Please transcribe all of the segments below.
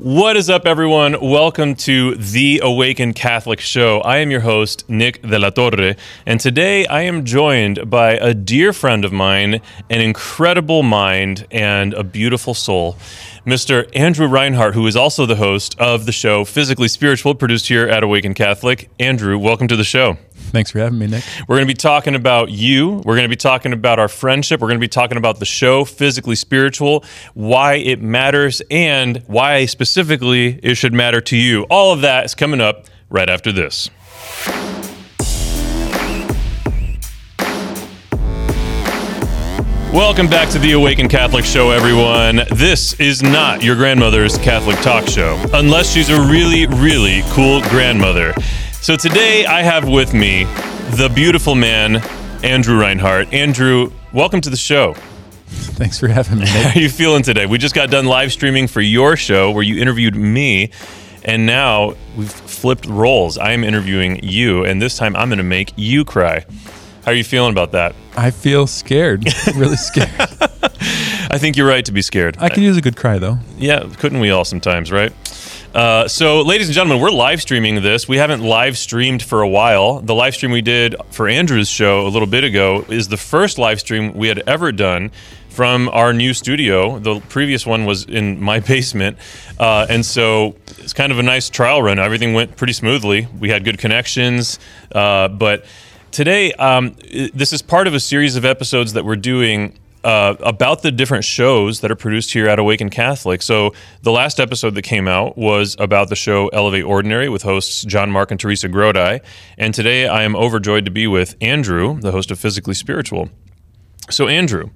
What is up, everyone? Welcome to the Awaken Catholic Show. I am your host, Nick de la Torre, and today I am joined by a dear friend of mine, an incredible mind, and a beautiful soul, Mr. Andrew Reinhart, who is also the host of the show Physically Spiritual, produced here at Awaken Catholic. Andrew, welcome to the show. Thanks for having me, Nick. We're going to be talking about you. We're going to be talking about our friendship. We're going to be talking about the show, Physically Spiritual, why it matters, and why specifically it should matter to you. All of that is coming up right after this. Welcome back to the Awaken Catholic Show, everyone. This is not your grandmother's Catholic talk show, unless she's a really, really cool grandmother. So today I have with me the beautiful man, Andrew Reinhart. Andrew, welcome to the show. Thanks for having me. How are you feeling today? We just got done live streaming for your show where you interviewed me, and now we've flipped roles. I am interviewing you, and this time I'm going to make you cry. How are you feeling about that? I feel scared, really scared. I think you're right to be scared. I could use a good cry though. Yeah, couldn't we all sometimes, right? Uh, so, ladies and gentlemen, we're live streaming this. We haven't live streamed for a while. The live stream we did for Andrew's show a little bit ago is the first live stream we had ever done from our new studio. The previous one was in my basement. Uh, and so it's kind of a nice trial run. Everything went pretty smoothly. We had good connections. Uh, but today, um, this is part of a series of episodes that we're doing uh, about the different shows that are produced here at Awaken Catholic. So the last episode that came out was about the show Elevate Ordinary with hosts John Mark and Teresa Grodi. And today I am overjoyed to be with Andrew, the host of Physically Spiritual. So, Andrew,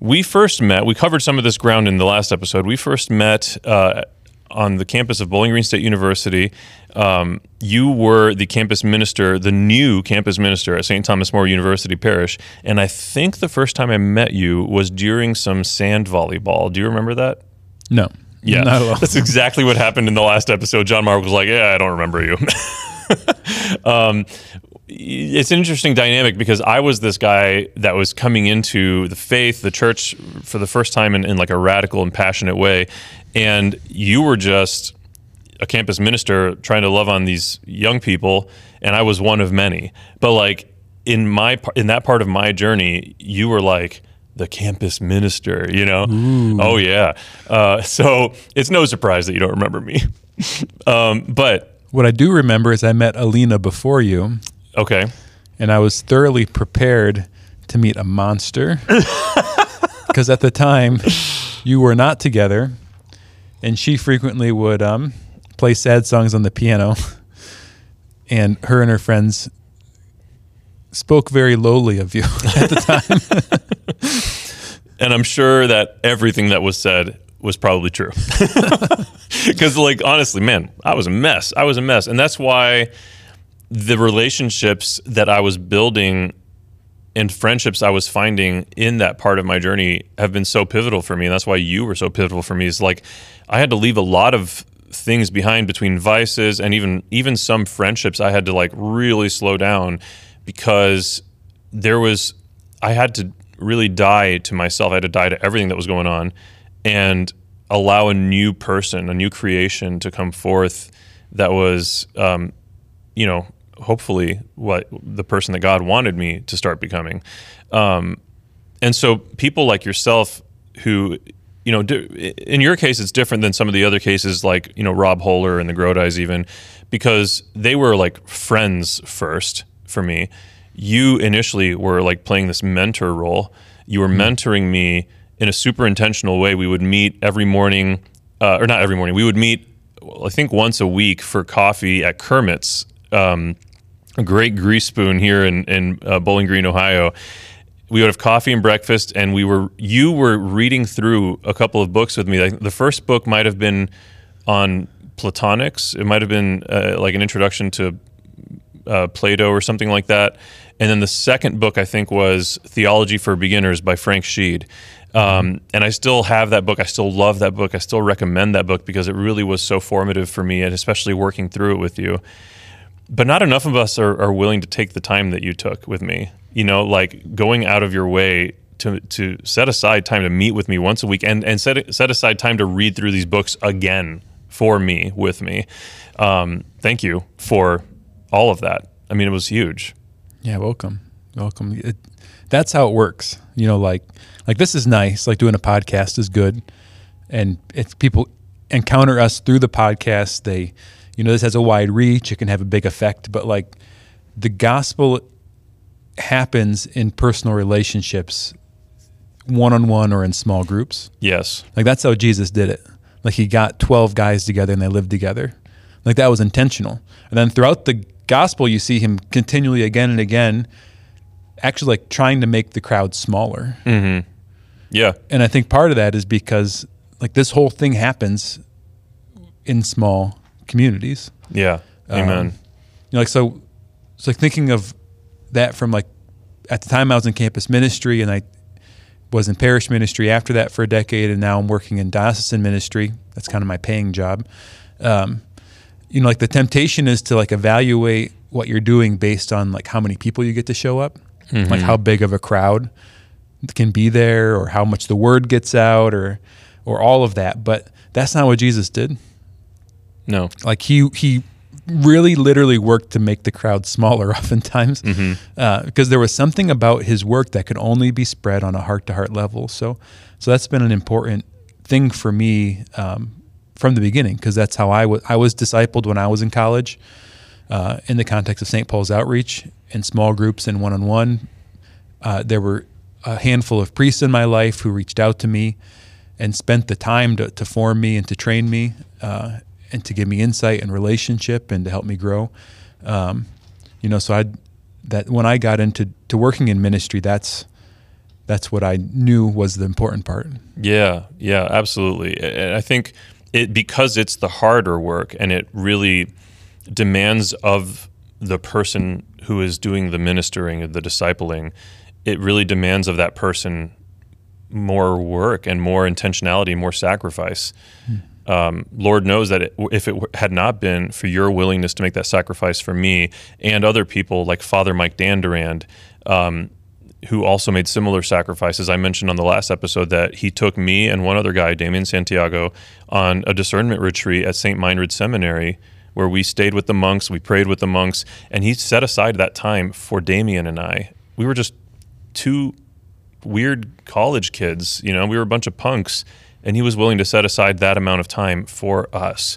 we first met, we covered some of this ground in the last episode. We first met uh, on the campus of Bowling Green State University. Um, you were the campus minister, the new campus minister at St. Thomas More University Parish. And I think the first time I met you was during some sand volleyball. Do you remember that? No. Yeah, Not at all. that's exactly what happened in the last episode. John Mark was like, "Yeah, I don't remember you." um, it's an interesting dynamic because I was this guy that was coming into the faith, the church, for the first time in, in like a radical and passionate way, and you were just a campus minister trying to love on these young people, and I was one of many. But like in my in that part of my journey, you were like the campus minister, you know? Oh yeah. Uh, so it's no surprise that you don't remember me. um, but What I do remember is I met Alina before you, okay, and I was thoroughly prepared to meet a monster. Because at the time, you were not together, and she frequently would um, play sad songs on the piano, and her and her friends spoke very lowly of you at the time. and I'm sure that everything that was said was probably true. Because, like, honestly, man, I was a mess. I was a mess. And that's why the relationships that I was building and friendships I was finding in that part of my journey have been so pivotal for me. And that's why you were so pivotal for me. Is like, I had to leave a lot of things behind between vices and even even some friendships I had to like really slow down because there was I had to really die to myself. I had to die to everything that was going on and allow a new person, a new creation to come forth that was, um, you know, hopefully what the person that God wanted me to start becoming. Um, and so people like yourself who, you know, do, in your case, it's different than some of the other cases like, you know, Rob Holler and the Grodis even, because they were like friends first for me. You initially were like playing this mentor role. You were mentoring me in a super intentional way. We would meet every morning, uh, or not every morning. We would meet, I think, once a week for coffee at Kermit's, um, great grease spoon here in in uh, Bowling Green, Ohio. We would have coffee and breakfast, and we were you were reading through a couple of books with me. Like the first book might have been on Platonics. It might have been uh, like an introduction to uh, Plato or something like that. And then the second book, I think, was Theology for Beginners by Frank Sheed. Um, and I still have that book. I still love that book. I still recommend that book because it really was so formative for me, and especially working through it with you. But not enough of us are, are willing to take the time that you took with me. You know, like going out of your way to to set aside time to meet with me once a week and and set set aside time to read through these books again for me with me. Um, thank you for all of that. I mean, it was huge. Yeah, welcome, welcome. It, that's how it works. You know, like like this is nice. Like doing a podcast is good, and it's people encounter us through the podcast. They, you know, this has a wide reach. It can have a big effect, but like the gospel happens in personal relationships, one on one or in small groups. Yes. Like that's how Jesus did it. Like he got 12 guys together and they lived together. Like that was intentional. And then throughout the gospel, you see him continually again and again, actually like trying to make the crowd smaller. Mm-hmm. Yeah. And I think part of that is because like this whole thing happens in small communities. Yeah. Amen. Um, you know, like so, so like thinking of that from like at the time I was in campus ministry and I was in parish ministry after that for a decade, and now I'm working in diocesan ministry. That's kind of my paying job. Um, you know, like the temptation is to like evaluate what you're doing based on like how many people you get to show up, mm-hmm. like how big of a crowd can be there, or how much the word gets out, or or all of that. But that's not what Jesus did. No, like he he really literally worked to make the crowd smaller oftentimes mm-hmm. uh, because there was something about his work that could only be spread on a heart-to-heart level so so that's been an important thing for me um, from the beginning because that's how I was I was discipled when I was in college uh, in the context of St. Paul's outreach in small groups and one-on-one uh, there were a handful of priests in my life who reached out to me and spent the time to, to form me and to train me uh, and to give me insight and relationship and to help me grow. Um, you know, so I that when I got into to working in ministry, that's that's what I knew was the important part. Yeah, yeah, absolutely. And I think it because it's the harder work and it really demands of the person who is doing the ministering and the discipling, it really demands of that person more work and more intentionality, more sacrifice. Hmm um, Lord knows that it, if it had not been for your willingness to make that sacrifice for me and other people like Father Mike Dandurand, um, who also made similar sacrifices. I mentioned on the last episode that he took me and one other guy, Damien Santiago, on a discernment retreat at St. Meinrad Seminary where we stayed with the monks, we prayed with the monks, and he set aside that time for Damien and I. We were just two weird college kids, you know, we were a bunch of punks and he was willing to set aside that amount of time for us.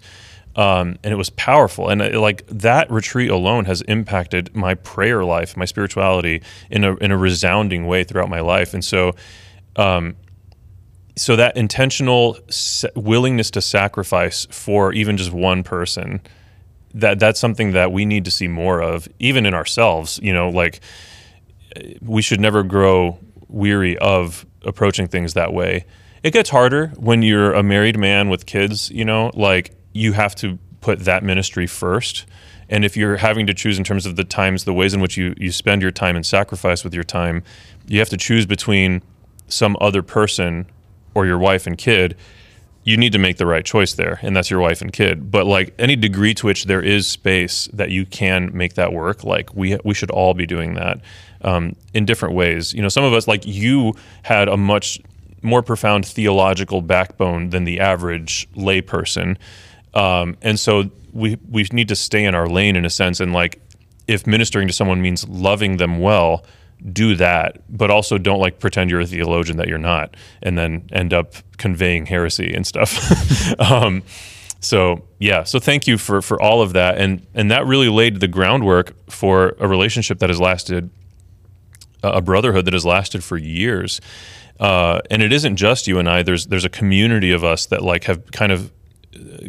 Um, and it was powerful. And uh, like that retreat alone has impacted my prayer life, my spirituality in a in a resounding way throughout my life. And so, um, so that intentional sa- willingness to sacrifice for even just one person, that that's something that we need to see more of, even in ourselves. You know, like we should never grow weary of approaching things that way it gets harder when you're a married man with kids, you know, like you have to put that ministry first. And if you're having to choose in terms of the times, the ways in which you, you spend your time and sacrifice with your time, you have to choose between some other person or your wife and kid. You need to make the right choice there, and that's your wife and kid. But like any degree to which there is space that you can make that work, like we we should all be doing that um, in different ways. You know, some of us, like you, had a much more profound theological backbone than the average layperson. Um, and so we we need to stay in our lane in a sense. And like, if ministering to someone means loving them well, do that. But also don't like pretend you're a theologian that you're not, and then end up conveying heresy and stuff. um, so yeah, so thank you for for all of that, and and that really laid the groundwork for a relationship that has lasted, a brotherhood that has lasted for years. Uh, and it isn't just you and I. There's there's a community of us that like have kind of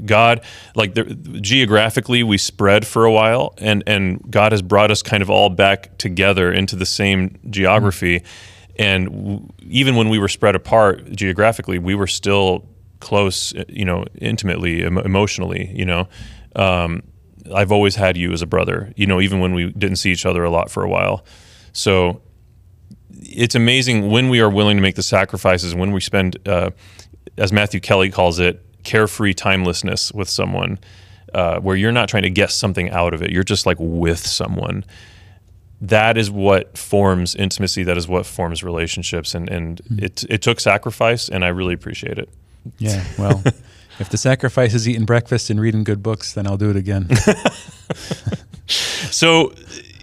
God, like the, geographically, we spread for a while, and and God has brought us kind of all back together into the same geography. And w- even when we were spread apart geographically, we were still close, you know, intimately, em- emotionally. You know, um, I've always had you as a brother. You know, even when we didn't see each other a lot for a while. So it's amazing when we are willing to make the sacrifices, when we spend, uh, as Matthew Kelly calls it, carefree timelessness with someone, uh, where you're not trying to get something out of it. You're just like with someone. that is what forms intimacy. That is what forms relationships, and and it it took sacrifice, and I really appreciate it. Yeah. Well, if the sacrifice is eating breakfast and reading good books, then I'll do it again. So,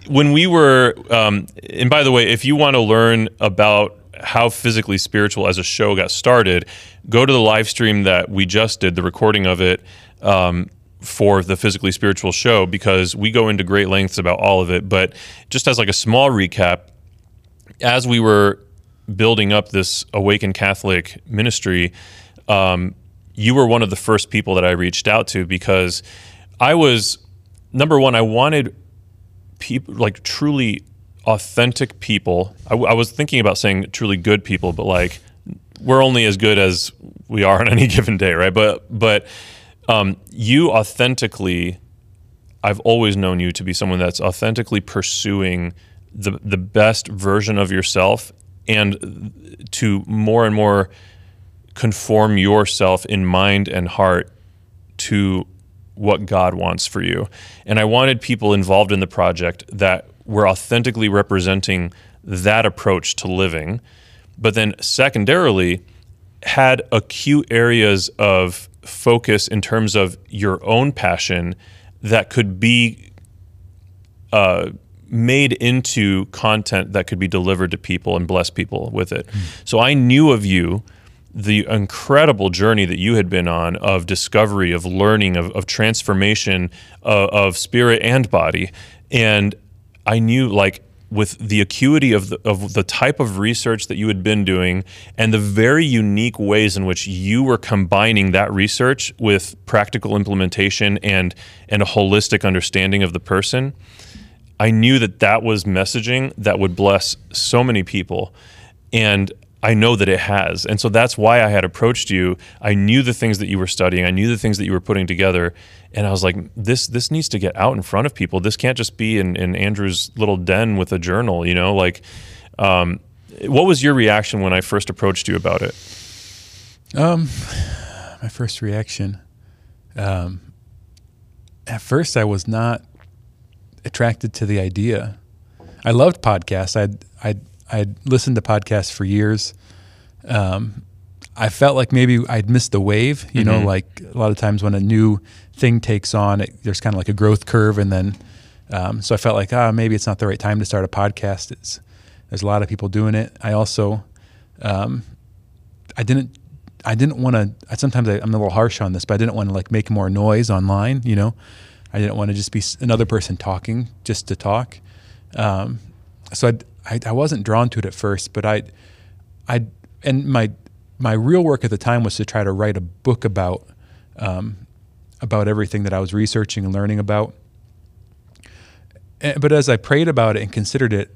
when we were, um, and by the way, if you want to learn about how physically spiritual as a show got started, go to the live stream that we just did, the recording of it. Um, for the physically spiritual show because we go into great lengths about all of it but just as like a small recap as we were building up this awaken catholic ministry um, you were one of the first people that i reached out to because i was number one i wanted people like truly authentic people. I, I was thinking about saying truly good people but like we're only as good as we are on any given day right? But but um, you authentically i've always known you to be someone that's authentically pursuing the the best version of yourself and to more and more conform yourself in mind and heart to what God wants for you. And I wanted people involved in the project that were authentically representing that approach to living, but then secondarily had acute areas of focus in terms of your own passion that could be uh, made into content that could be delivered to people and bless people with it. So I knew of you the incredible journey that you had been on of discovery, of learning, of, of transformation uh, of spirit and body. And I knew, like, with the acuity of the, of the type of research that you had been doing and the very unique ways in which you were combining that research with practical implementation and, and a holistic understanding of the person, I knew that that was messaging that would bless so many people. And I know that it has. And so that's why I had approached you. I knew the things that you were studying. I knew the things that you were putting together. And I was like, this this needs to get out in front of people. This can't just be in, in Andrew's little den with a journal, you know? Like, um, what was your reaction when I first approached you about it? Um, my first reaction, um, at first I was not attracted to the idea. I loved podcasts. I'd I'd I'd listened to podcasts for years. Um, I felt like maybe I'd missed the wave. You know, Mhm. like a lot of times when a new thing takes on, it, there's kind of like a growth curve, and then um, so I felt like ah maybe it's not the right time to start a podcast. It's there's a lot of people doing it. I also um, I didn't I didn't want to. Sometimes I, I'm a little harsh on this, but I didn't want to like make more noise online. You know, I didn't want to just be another person talking just to talk. Um, so I'd, I I wasn't drawn to it at first, but I I and my my real work at the time was to try to write a book about um, about everything that I was researching and learning about. Eh, But as I prayed about it and considered it,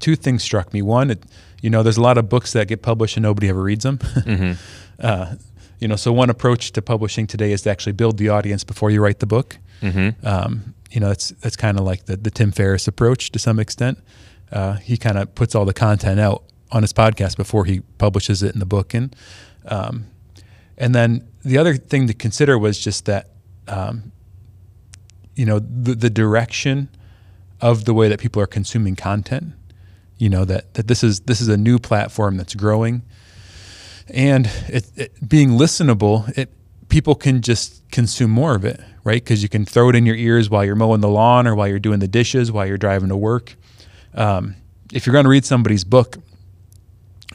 two things struck me. One, it, you know, there's a lot of books that get published and nobody ever reads them. Mhm. uh, you know, so one approach to publishing today is to actually build the audience before you write the book. Mhm. Um, you know, that's that's kind of like the the Tim Ferriss approach to some extent. Uh, he kind of puts all the content out on his podcast before he publishes it in the book, and um, and then the other thing to consider was just that, um, you know, the the direction of the way that people are consuming content. You know that that this is this is a new platform that's growing, and it, it being listenable, it people can just consume more of it, right? Because you can throw it in your ears while you're mowing the lawn or while you're doing the dishes, while you're driving to work. Um, if you're going to read somebody's book,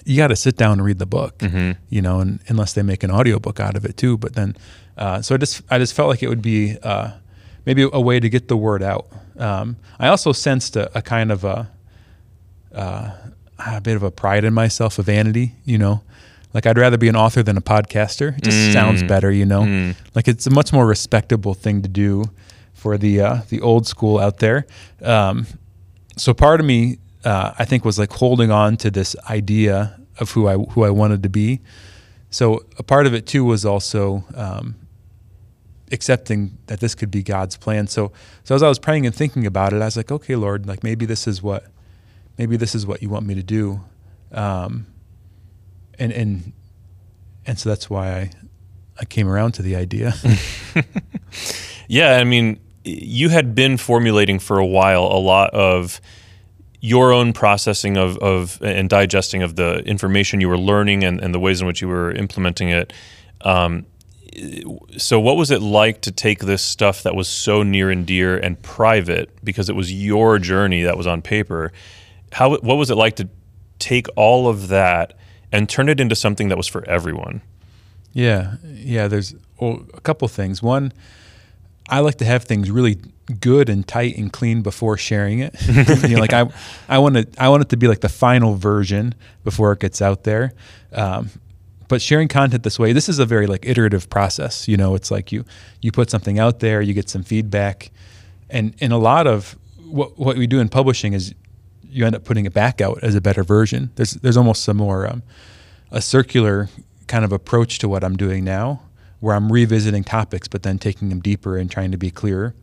you got to sit down and read the book, Mhm. you know, and unless they make an audiobook out of it too. But then, uh, so I just I just felt like it would be uh, maybe a way to get the word out. Um, I also sensed a, a kind of a uh, a bit of a pride in myself, a vanity, you know. Like I'd rather be an author than a podcaster. It just Mm. sounds better, you know. Mm. Like it's a much more respectable thing to do for the uh, the old school out there. Um, so part of me, uh, I think, was like holding on to this idea of who I who I wanted to be. So a part of it too was also um, accepting that this could be God's plan. So so as I was praying and thinking about it, I was like, okay, Lord, like maybe this is what maybe this is what you want me to do. Um, and and and so that's why I I came around to the idea. Yeah, I mean, you had been formulating for a while a lot of your own processing of, of and digesting of the information you were learning and, and the ways in which you were implementing it. Um, so, what was it like to take this stuff that was so near and dear and private because it was your journey that was on paper? How what was it like to take all of that and turn it into something that was for everyone? Yeah, yeah. There's a couple things. One, I like to have things really good and tight and clean before sharing it. you know, like I, I want to, I want it to be like the final version before it gets out there. Um, but sharing content this way, this is a very like iterative process. You know, it's like you, you put something out there, you get some feedback, and and a lot of what what we do in publishing is you end up putting it back out as a better version. There's there's almost some more um, a circular kind of approach to what I'm doing now, where I'm revisiting topics, but then taking them deeper and trying to be clearer.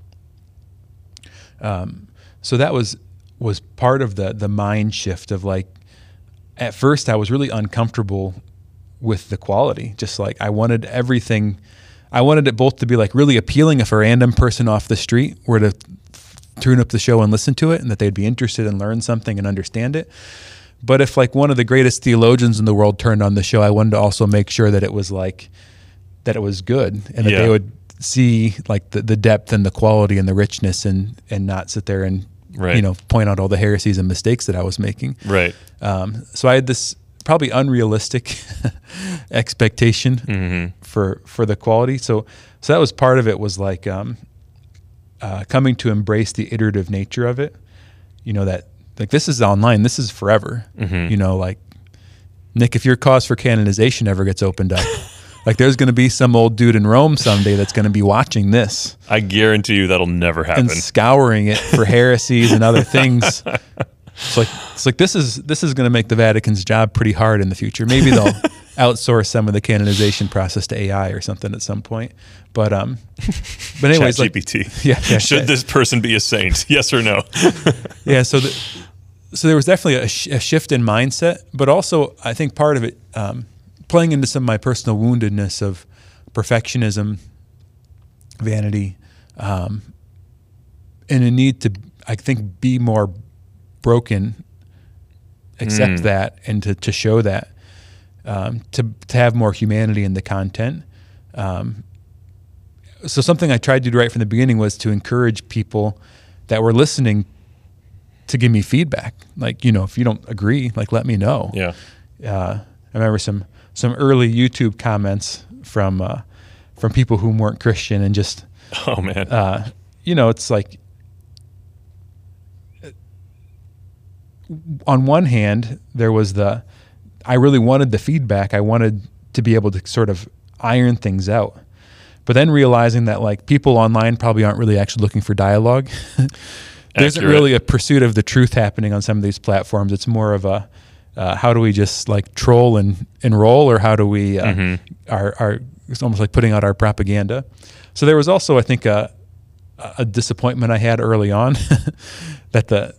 Um, so that was was part of the the mind shift of like, at first I was really uncomfortable with the quality. Just like I wanted everything, I wanted it both to be like really appealing if a random person off the street were to tune up the show and listen to it, and that they'd be interested and learn something and understand it. But if like one of the greatest theologians in the world turned on the show, I wanted to also make sure that it was like that it was good and that Yeah. they would see like the, the depth and the quality and the richness and and not sit there and Right. you know point out all the heresies and mistakes that I was making. Right. Um, so I had this probably unrealistic expectation Mm-hmm. for for the quality. So so that was part of it was like um, uh, coming to embrace the iterative nature of it. You know that like this is online, this is forever. Mhm. You know, like Nick, if your cause for canonization ever gets opened up, like there's going to be some old dude in Rome someday that's going to be watching this I guarantee you that'll never happen. and scouring it for heresies and other things. It's like it's like this is this is going to make the Vatican's job pretty hard in the future. Maybe they'll outsource some of the canonization process to AI or something at some point. But um, but anyways, like, ChatGPT. yeah, yeah, Should yeah. this person be a saint? Yes or no? yeah. So the, so there was definitely a, sh- a shift in mindset, but also I think part of it um, playing into some of my personal woundedness of perfectionism, vanity, um, and a need to I think be more broken, accept Mm. that, and to, to show that, um, to to have more humanity in the content. Um, so something I tried to do right from the beginning was to encourage people that were listening to give me feedback. Like, you know, if you don't agree, like let me know. yeah. Uh, I remember some some early YouTube comments from uh, from people who weren't Christian and just Oh man. uh, you know, it's like on one hand, there was the I really wanted the feedback. I wanted to be able to sort of iron things out. But then realizing that like people online probably aren't really actually looking for dialogue. there isn't really a pursuit of the truth happening on some of these platforms. It's more of a uh, how do we just like troll and, enroll, or how do we uh, Mhm. our, our it's almost like putting out our propaganda. So there was also, I think, a, a disappointment I had early on that the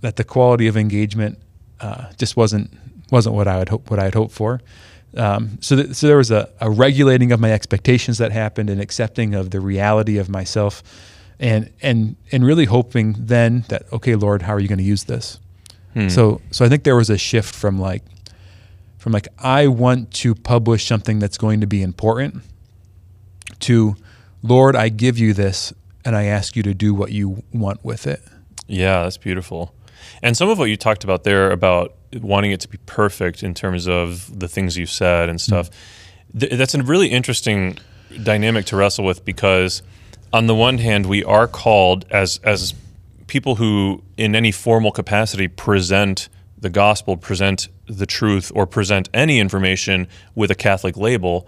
that the quality of engagement uh, just wasn't wasn't what I would hope what I had hoped for. Um, so, th- so there was a, a regulating of my expectations that happened, and accepting of the reality of myself, and and and really hoping then that okay, Lord, how are you going to use this? Hmm. So so I think there was a shift from like from like I want to publish something that's going to be important to Lord, I give you this and I ask you to do what you want with it. Yeah, that's beautiful. And some of what you talked about there about wanting it to be perfect in terms of the things you said and stuff, th- that's a really interesting dynamic to wrestle with because on the one hand, we are called as as people who in any formal capacity present the gospel, present the truth, or present any information with a Catholic label,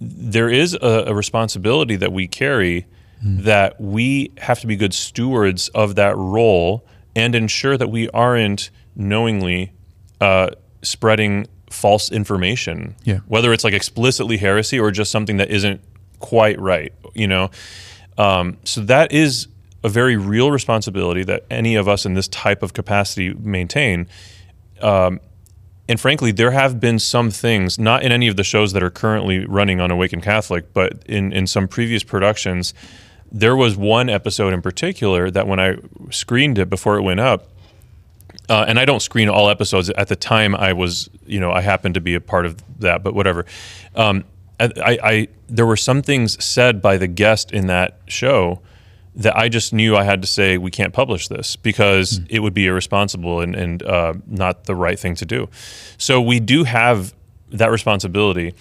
there is a, a responsibility that we carry that we have to be good stewards of that role and ensure that we aren't knowingly uh, spreading false information. Yeah. Whether it's like explicitly heresy or just something that isn't quite right, you know. Um, so that is a very real responsibility that any of us in this type of capacity maintain. Um, and frankly, there have been some things, not in any of the shows that are currently running on Awaken Catholic, but in, in some previous productions, there was one episode in particular that when I screened it before it went up, uh, and I don't screen all episodes. At the time, I was, you know, I happened to be a part of that, but whatever. Um, I, I, there were some things said by the guest in that show that I just knew I had to say we can't publish this because Hmm. it would be irresponsible and, and uh, not the right thing to do. So we do have that responsibility,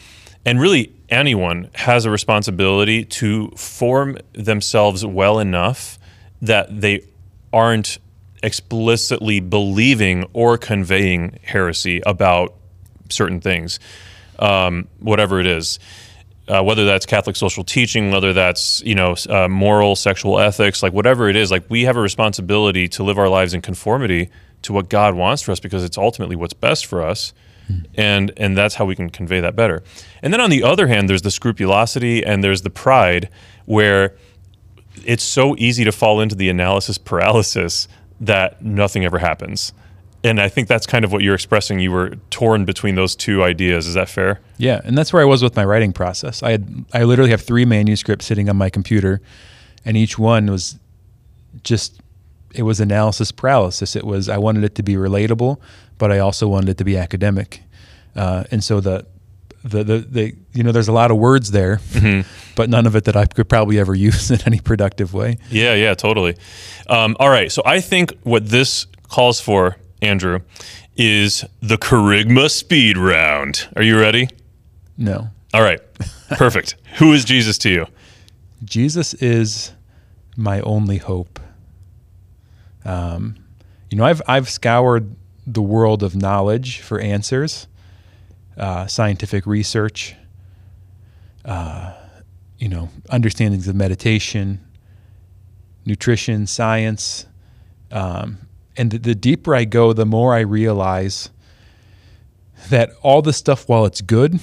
and really anyone has a responsibility to form themselves well enough that they aren't explicitly believing or conveying heresy about certain things, um, whatever it is. Uh, whether that's Catholic social teaching, whether that's you know uh, moral sexual ethics, like whatever it is, like we have a responsibility to live our lives in conformity to what God wants for us because it's ultimately what's best for us, and and that's how we can convey that better. And then on the other hand, there's the scrupulosity and there's the pride where it's so easy to fall into the analysis paralysis that nothing ever happens. And I think that's kind of what you're expressing. You were torn between those two ideas. Is that fair? Yeah, and that's where I was with my writing process. I had I literally have three manuscripts sitting on my computer, and each one was just it was analysis paralysis. It was I wanted it to be relatable, but I also wanted it to be academic, uh, and so the, the the the you know there's a lot of words there, but none of it that I could probably ever use in any productive way. Yeah, yeah, totally. Um, all right. So I think what this calls for, Andrew, is the Kerygma speed round. Are you ready? No, All right. Perfect. Who is Jesus to you? Jesus is my only hope. Um, you know, I've I've scoured the world of knowledge for answers, uh, scientific research, uh, you know, understandings of meditation, nutrition, science, um, and the, the deeper I go, the more I realize that all this stuff, while it's good,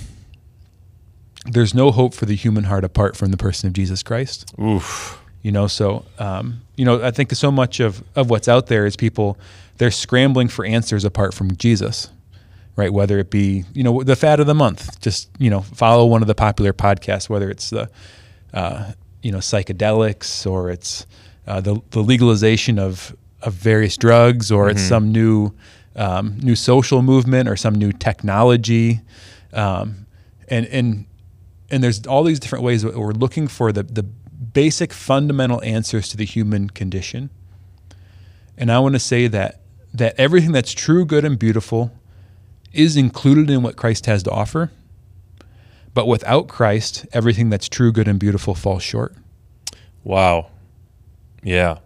there's no hope for the human heart apart from the person of Jesus Christ. Oof. You know, so um, you know, I think so much of of what's out there is people they're scrambling for answers apart from Jesus, right? Whether it be you know the fad of the month, just you know follow one of the popular podcasts, whether it's the uh, you know psychedelics or it's uh, the the legalization of of various drugs or it's some new um, new social movement or some new technology, um, and and and there's all these different ways that we're looking for the the basic fundamental answers to the human condition. And I want to say that that everything that's true, good, and beautiful is included in what Christ has to offer. But without Christ, everything that's true, good, and beautiful falls short. Wow. Yeah.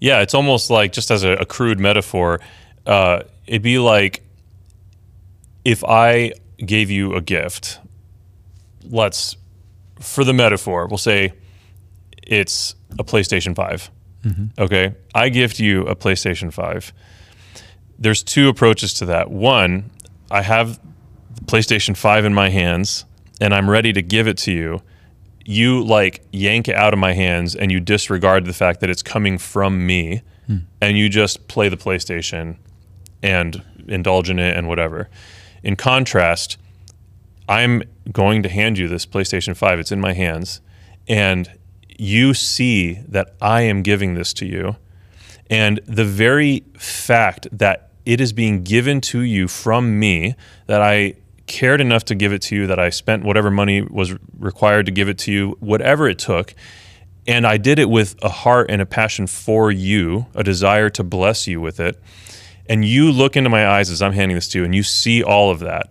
Yeah, it's almost like just as a, a crude metaphor, uh, it'd be like if I gave you a gift, let's, for the metaphor, we'll say it's a PlayStation 5. Okay. I gift you a PlayStation 5. There's two approaches to that. One, I have the PlayStation 5 in my hands and I'm ready to give it to you you like yank it out of my hands and you disregard the fact that it's coming from me hmm. and you just play the PlayStation and indulge in it and whatever. In contrast, I'm going to hand you this PlayStation 5. It's in my hands and you see that I am giving this to you. And the very fact that it is being given to you from me, that I cared enough to give it to you, that I spent whatever money was required to give it to you, whatever it took, and I did it with a heart and a passion for you, a desire to bless you with it. And you look into my eyes as I'm handing this to you, and you see all of that.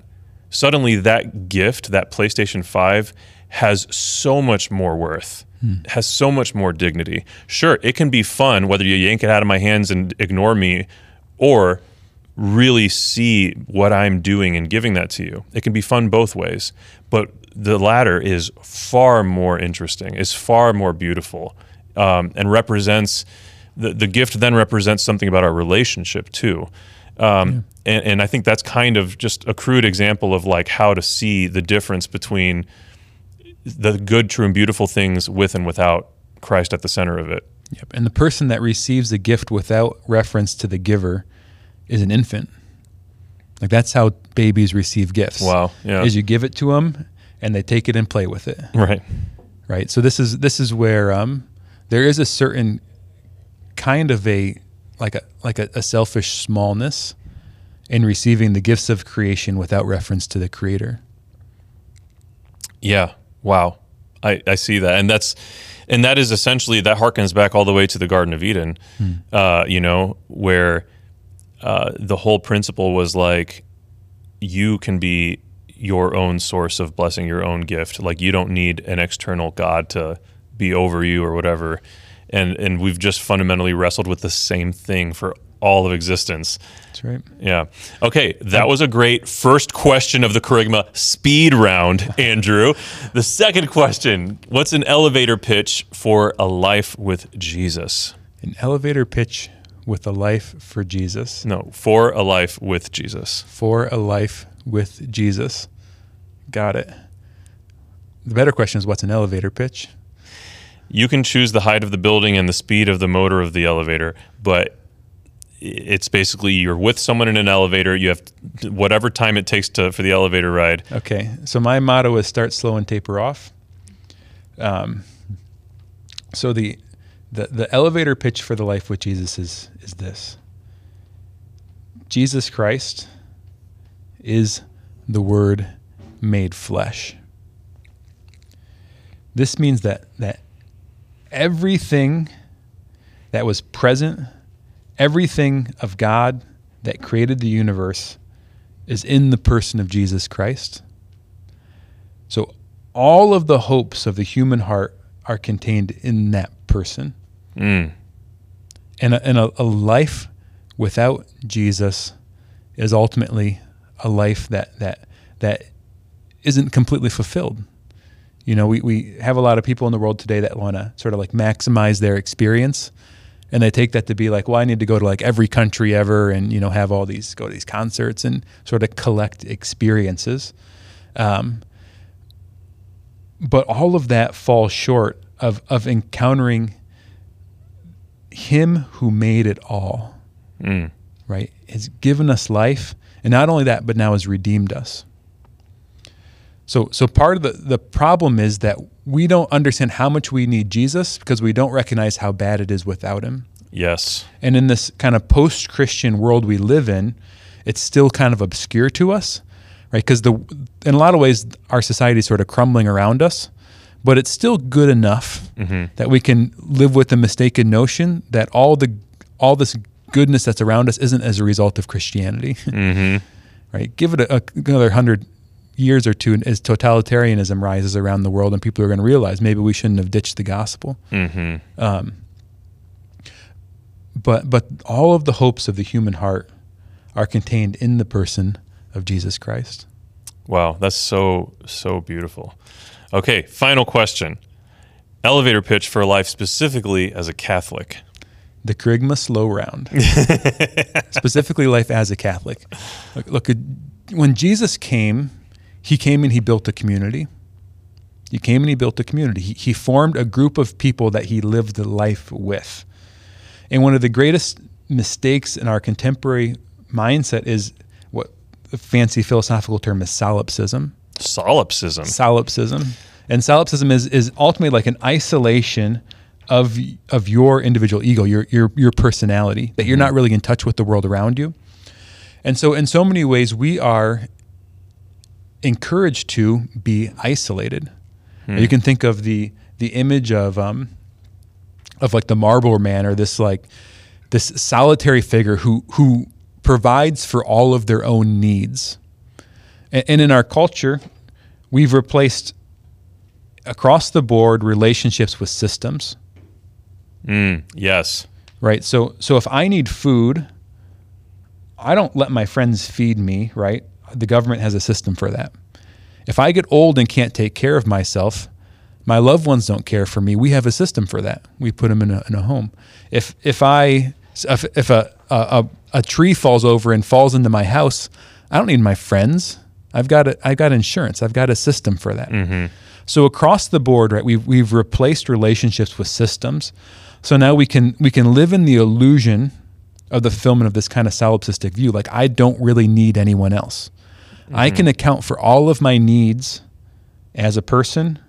Suddenly, that gift, that PlayStation 5, has so much more worth, hmm. has so much more dignity. Sure, it can be fun whether you yank it out of my hands and ignore me or really see what I'm doing and giving that to you. It can be fun both ways, but the latter is far more interesting, is far more beautiful, um, and represents the, the gift then represents something about our relationship too. Um, and, and I think that's kind of just a crude example of like how to see the difference between the good, true, and beautiful things with and without Christ at the center of it. Yep. And the person that receives the gift without reference to the giver is an infant. Like that's how babies receive gifts. Wow. Yeah. Is you give it to them and they take it and play with it. Right. right? So this is this is where um, there is a certain kind of a like a like a, a selfish smallness in receiving the gifts of creation without reference to the creator. Yeah. Wow. I, I see that. And that's and that is essentially that harkens back all the way to the Garden of Eden. Uh, you know, where uh, the whole principle was like you can be your own source of blessing, your own gift. Like you don't need an external God to be over you or whatever. And and we've just fundamentally wrestled with the same thing for all of existence. That's right. Yeah. Okay, that was a great first question of the Kerygma speed round, Andrew. the second question What's an elevator pitch for a life with Jesus? An elevator pitch with a life for Jesus. No, for a life with Jesus. For a life with Jesus. Got it. The better question is what's an elevator pitch? You can choose the height of the building and the speed of the motor of the elevator, but it's basically you're with someone in an elevator. You have whatever time it takes to for the elevator ride. Okay, so my motto is start slow and taper off. Um, so the, the the elevator pitch for the life with Jesus is is this: Jesus Christ is the Word made flesh. This means that that everything that was present, everything of God that created the universe is in the person of Jesus Christ. So all of the hopes of the human heart are contained in that person. Mm. And a, and a, a life without Jesus is ultimately a life that that that isn't completely fulfilled. You know, we, we have a lot of people in the world today that want to sort of like maximize their experience. And they take that to be like, well, I need to go to like every country ever and, you know, have all these, go to these concerts and sort of collect experiences. Um, but all of that falls short of, of encountering Him who made it all, Mm. right? Has given us life. And not only that, but now has redeemed us. So, so part of the, the problem is that we don't understand how much we need Jesus because we don't recognize how bad it is without him. Yes. And in this kind of post Christian world we live in, it's still kind of obscure to us, right? Because the in a lot of ways our society is sort of crumbling around us, but it's still good enough that we can live with the mistaken notion that all the all this goodness that's around us isn't as a result of Christianity, Mm-hmm. right? Give it a, a, another hundred years or two as totalitarianism rises around the world, and people are going to realize maybe we shouldn't have ditched the gospel. Mm-hmm. but but all of the hopes of the human heart are contained in the person of Jesus Christ. Wow, that's so so beautiful. Okay, final question. Elevator pitch for life specifically as a Catholic. The Kerygma slow round, specifically life as a Catholic. Look, look, when Jesus came, he came and he built a community. He came and he built a community. He, he formed a group of people that he lived life with. And one of the greatest mistakes in our contemporary mindset is what the fancy philosophical term is solipsism. Solipsism. solipsism. And solipsism is is ultimately like an isolation of of your individual ego, your your your personality, that you're not really in touch with the world around you. And so in so many ways we are encouraged to be isolated. You can think of the the image of um of like the Marlboro man or this like this solitary figure who who provides for all of their own needs. And, in our culture, we've replaced across the board relationships with systems, Mm, yes. right? So so if I need food, I don't let my friends feed me, right? The government has a system for that. If I get old and can't take care of myself, my loved ones don't care for me. We have a system for that. We put them in a, in a home. If if I if, if a, a a tree falls over and falls into my house, I don't need my friends. I've got a, I've got insurance. I've got a system for that. So across the board, right, we've we've replaced relationships with systems. So now we can we can live in the illusion of the fulfillment of this kind of solipsistic view. Like I don't really need anyone else. I can account for all of my needs as a person,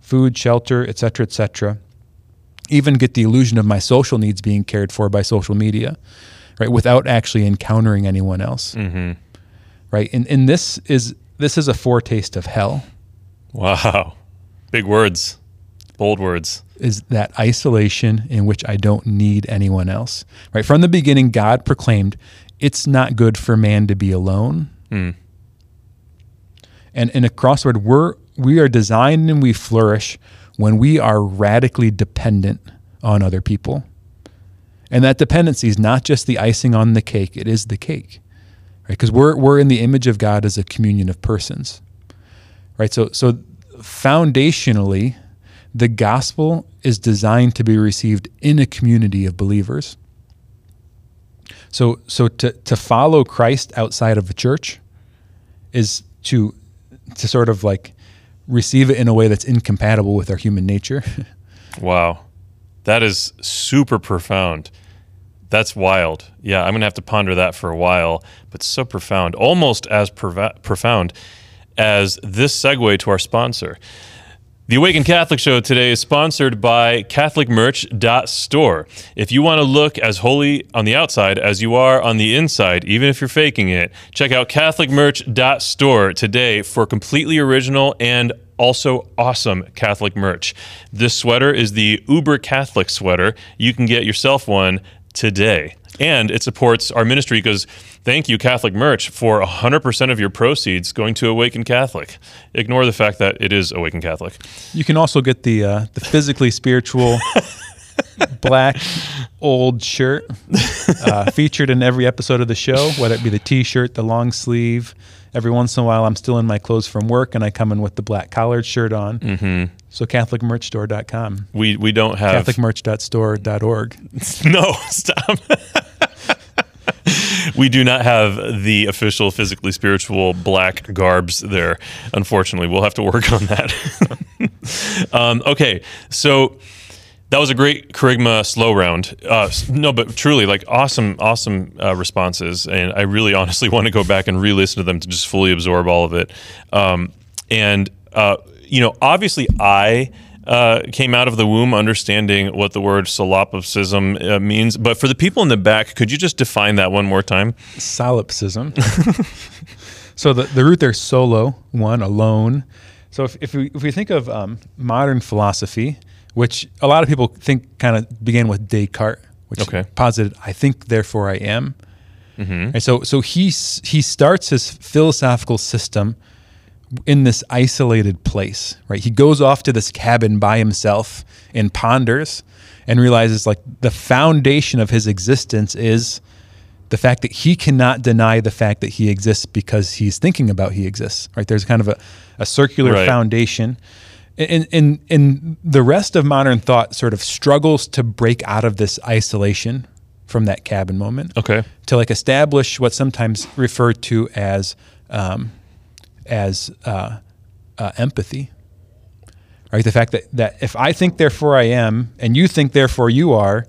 food, shelter, et cetera, et cetera, even get the illusion of my social needs being cared for by social media, right? Without actually encountering anyone else, Mm-hmm. Right? And and this is this is a foretaste of hell. Wow. Big words. Bold words. Is that isolation in which I don't need anyone else, right? From the beginning, God proclaimed, "It's not good for man to be alone." Mm. And in a crossword, we're we are designed and we flourish when we are radically dependent on other people. And that dependency is not just the icing on the cake, it is the cake. Right? Because we're we're in the image of God as a communion of persons. Right? So so foundationally, the gospel is designed to be received in a community of believers. So so to, to follow Christ outside of the church is to to sort of like receive it in a way that's incompatible with our human nature. Wow. That is super profound. That's wild. Yeah, I'm going to have to ponder that for a while, but so profound, almost as prova- profound as this segue to our sponsor. The Awaken Catholic Show today is sponsored by CatholicMerch.store. If you want to look as holy on the outside as you are on the inside, even if you're faking it, check out CatholicMerch.store today for completely original and also awesome Catholic merch. This sweater is the Uber Catholic sweater. You can get yourself one today. And it supports our ministry because thank you, Catholic Merch, for 100% of your proceeds going to Awaken Catholic. Ignore the fact that it is Awaken Catholic. you can also get the uh, the physically spiritual black old shirt uh, featured in every episode of the show, whether it be the T-shirt, the long sleeve. Every once in a while, I'm still in my clothes from work, and I come in with the black collared shirt on. Mm-hmm. So CatholicMerchStore.com, We, we don't have. CatholicMerch.store.org. No, stop. we do not have the official physically spiritual black garbs there. Unfortunately, we'll have to work on that. um, okay, so that was a great charisma slow round. Uh, no, but truly, like awesome, awesome uh, responses, and I really, honestly, want to go back and re-listen to them to just fully absorb all of it. Um, and uh, you know, obviously, I uh, came out of the womb understanding what the word solipsism uh, means. But for the people in the back, could you just define that one more time? solipsism. so the, the root there, solo, one, alone. So if, if, we, if we think of um, modern philosophy, which a lot of people think kind of began with Descartes, which Okay. posited, I think, therefore I am. And so, so he, he starts his philosophical system in this isolated place, right? He goes off to this cabin by himself and ponders and realizes like the foundation of his existence is the fact that he cannot deny the fact that he exists because he's thinking about he exists, right? There's kind of a, a circular Right. foundation. And, and, and the rest of modern thought sort of struggles to break out of this isolation from that cabin moment Okay. to like establish what's sometimes referred to as um, as uh, uh, empathy. Right, the fact that that if I think therefore I am, and you think therefore you are,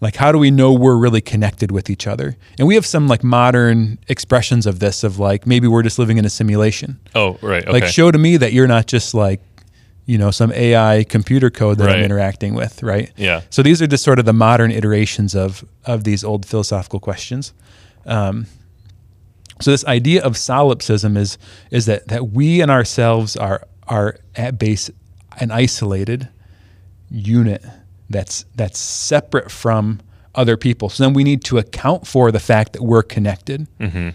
like how do we know we're really connected with each other? And we have some like modern expressions of this of like maybe we're just living in a simulation. Oh, right. Okay. Like show to me that you're not just like you know some AI computer code that I'm interacting with, right? Yeah. So these are just sort of the modern iterations of of these old philosophical questions. Um, so this idea of solipsism is is that that we and ourselves are are at base an isolated unit that's that's separate from other people. So then we need to account for the fact that we're connected. Mm-hmm.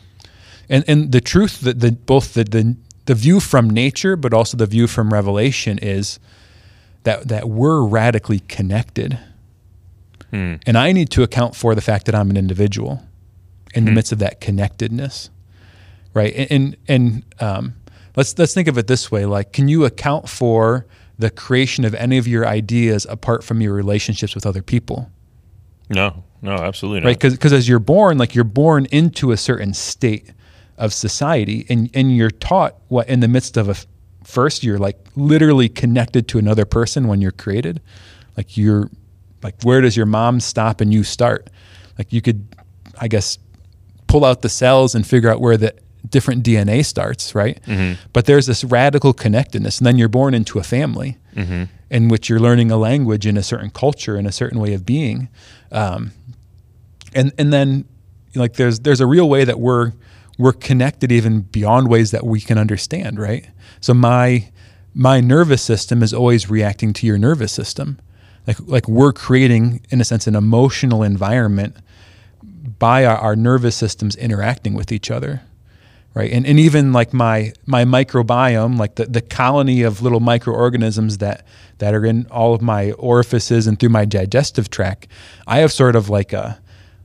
And and the truth that the both the, the the view from nature but also the view from revelation is that that we're radically connected. Hmm. And I need to account for the fact that I'm an individual in the midst of that connectedness. Right? And and, and um, let's let's think of it this way like can you account for the creation of any of your ideas apart from your relationships with other people? no, no, absolutely not. right because as you're born like you're born into a certain state of society and and you're taught what in the midst of a first you're like literally connected to another person when you're created like you're like where does your mom stop and you start like you could i guess pull out the cells and figure out where the different dna starts right? But there's this radical connectedness and then you're born into a family in which you're learning a language in a certain culture in a certain way of being. Um, and and then like there's there's a real way that we're we're connected even beyond ways that we can understand right? So my my nervous system is always reacting to your nervous system. Like like we're creating in a sense an emotional environment by our, our nervous systems interacting with each other right and, and even like my my microbiome like the, the colony of little microorganisms that that are in all of my orifices and through my digestive tract i have sort of like a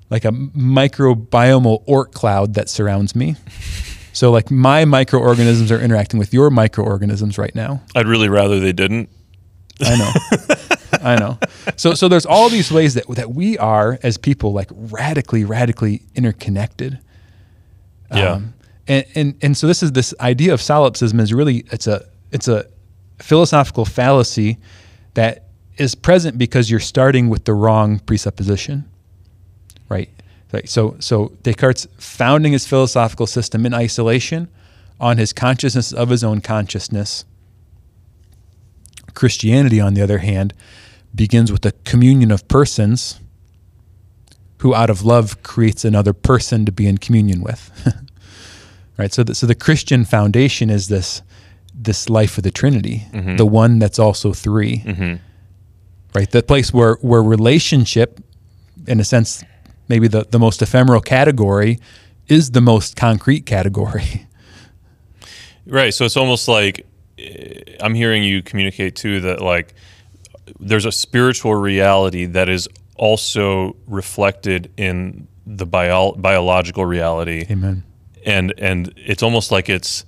like a microbiomal orc cloud that surrounds me so like my microorganisms are interacting with your microorganisms right now I'd really rather they didn't. I know. I know. So so there's all these ways that that we are as people like radically radically interconnected. Yeah. Um, and, and and so this is this idea of solipsism is really it's a it's a philosophical fallacy that is present because you're starting with the wrong presupposition. Right? Right. So so Descartes founding his philosophical system in isolation on his consciousness of his own consciousness Christianity, on the other hand, begins with a communion of persons who, out of love, creates another person to be in communion with. right. So, the, so the Christian foundation is this this life of the Trinity, the one that's also 3 Right. The place where where relationship, in a sense, maybe the the most ephemeral category, is the most concrete category. Right. So it's almost like eh, I'm hearing you communicate too that like there's a spiritual reality that is also reflected in the bio- biological reality, Amen. and and it's almost like it's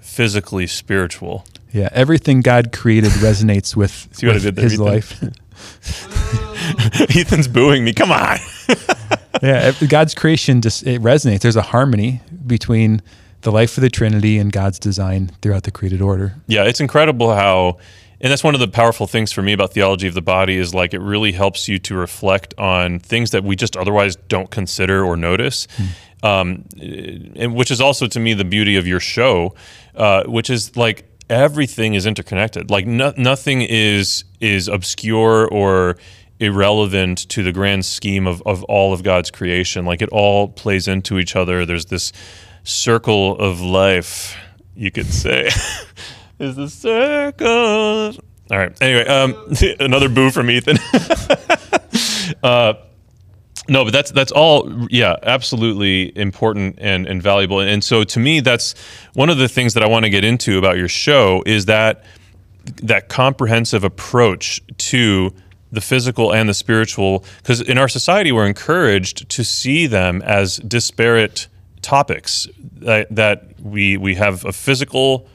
physically spiritual. Yeah, everything God created resonates with, See what I did there, his Ethan? life. Ethan's booing me. Come on. yeah, God's creation just it resonates. There's a harmony between the life of the Trinity and God's design throughout the created order. Yeah, it's incredible how, and that's one of the powerful things for me about theology of the body is like it really helps you to reflect on things that we just otherwise don't consider or notice. Um, and which is also to me the beauty of your show, uh, which is like everything is interconnected. Like no, nothing is is obscure or irrelevant to the grand scheme of, of all of God's creation. Like it all plays into each other. There's this circle of life, you could say. is the circle. All right. Anyway, um, another boo from Ethan. uh, no, but that's that's all. Yeah, absolutely important and and valuable. And so to me, that's one of the things that I want to get into about your show is that that comprehensive approach to the physical and the spiritual because in our society we're encouraged to see them as disparate topics that, that we we have a physical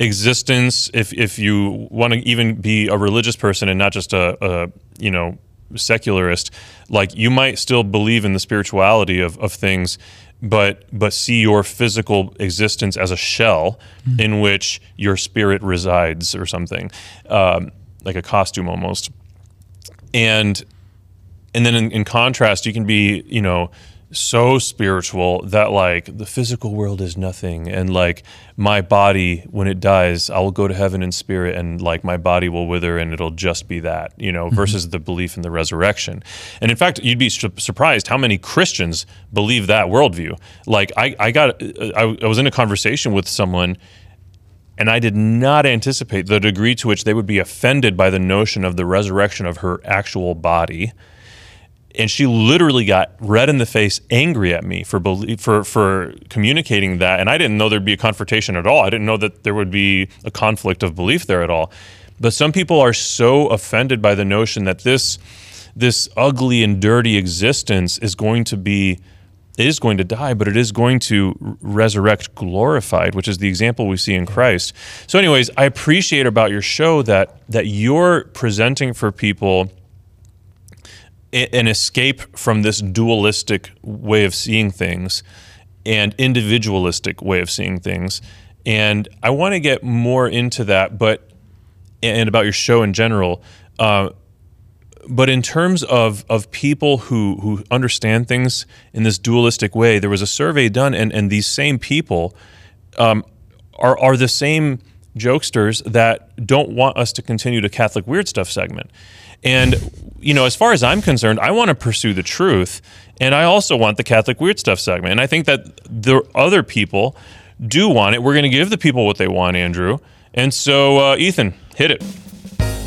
existence if if you want to even be a religious person and not just a, a you know secularist like you might still believe in the spirituality of, of things but but see your physical existence as a shell in which your spirit resides or something um, like a costume almost. And and then in, in contrast you can be you know so spiritual that like the physical world is nothing. And like my body when it dies i will go to heaven in spirit and like my body will wither and it'll just be that you know mm-hmm. versus the belief in the resurrection. And in fact you'd be su- surprised how many christians believe that worldview. Like i, I got I, I was in a conversation with someone and I did not anticipate the degree to which they would be offended by the notion of the resurrection of her actual body. And she literally got red in the face, angry at me for for for communicating that. And I didn't know there'd be a confrontation at all. I didn't know that there would be a conflict of belief there at all. But some people are so offended by the notion that this this ugly and dirty existence is going to be it is going to die, but it is going to resurrect glorified, which is the example we see in Christ. So, anyways, I appreciate about your show that that you're presenting for people an escape from this dualistic way of seeing things and individualistic way of seeing things. And I want to get more into that, but and about your show in general. Uh, but in terms of of people who who understand things in this dualistic way, there was a survey done, and and these same people um, are are the same jokesters that don't want us to continue the Catholic Weird Stuff segment. And, you know, as far as I'm concerned, I want to pursue the truth. And I also want the Catholic Weird Stuff segment. And I think that the other people do want it. We're going to give the people what they want, Andrew. And so, uh, Ethan, hit it.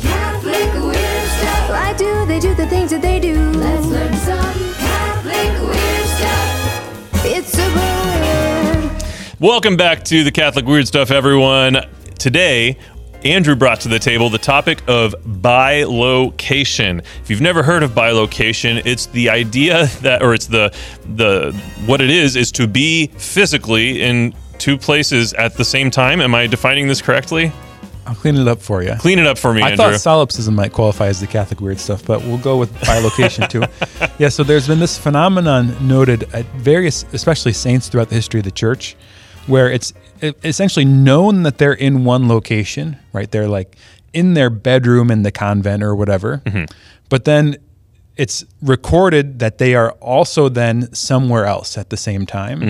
Catholic weird stuff. Why do they do the things that they do? Let's learn some Catholic weird stuff. It's super weird. Welcome back to the Catholic Weird Stuff, everyone. Today, Andrew brought to the table the topic of bilocation. If you've never heard of bilocation, it's the idea that, or it's the the what it is, is to be physically in two places at the same time. Am I defining this correctly? I'll clean it up for you. Clean it up for me, I Andrew. thought solipsism might qualify as the Catholic weird stuff, but we'll go with bilocation too. yeah, so there's been this phenomenon noted at various, especially saints throughout the history of the church, where it's essentially known that they're in one location, right? They're like in their bedroom in the convent or whatever, but then it's recorded that they are also then somewhere else at the same time.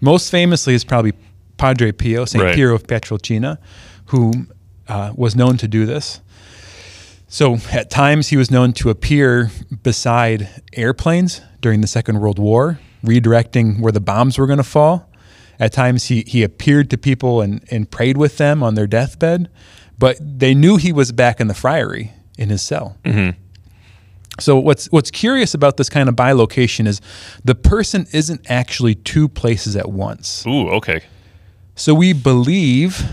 Most famously is probably Padre Pio, St. Right. Pio of Pietrelcina, who uh, was known to do this. So at times he was known to appear beside airplanes during the Second World War, redirecting where the bombs were going to fall. At times he, he appeared to people and, and prayed with them on their deathbed, but they knew he was back in the friary in his cell. Mm-hmm. So what's what's curious about this kind of bilocation is the person isn't actually two places at once. Ooh, okay. So we believe,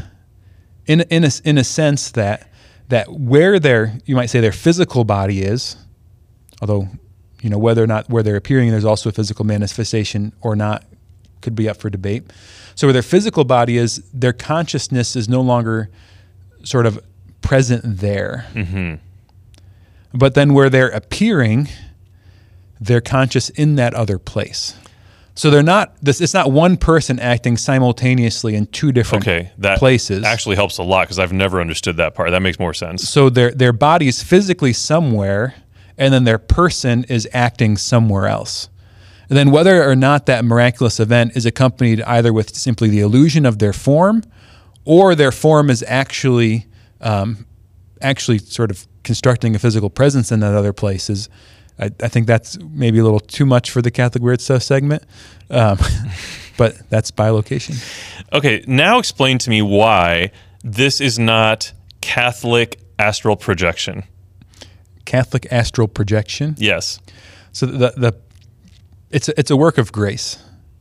in in a, in a sense that that where their you might say their physical body is, although you know whether or not where they're appearing, there's also a physical manifestation or not, could be up for debate. So where their physical body is, their consciousness is no longer sort of present there. Mm-hmm. But then where they're appearing, they're conscious in that other place. So they're not this it's not one person acting simultaneously in two different Okay. That places. actually helps a lot because I've never understood that part. That makes more sense. so their their body is physically somewhere and then their person is acting somewhere else. And then whether or not that miraculous event is accompanied either with simply the illusion of their form or their form is actually um, actually sort of constructing a physical presence in that other place is I, I think that's maybe a little too much for the Catholic Weird Stuff segment. Um, but that's bilocation. Okay, now explain to me why this is not Catholic astral projection. Catholic astral projection. Yes. So the the it's a, it's a work of grace,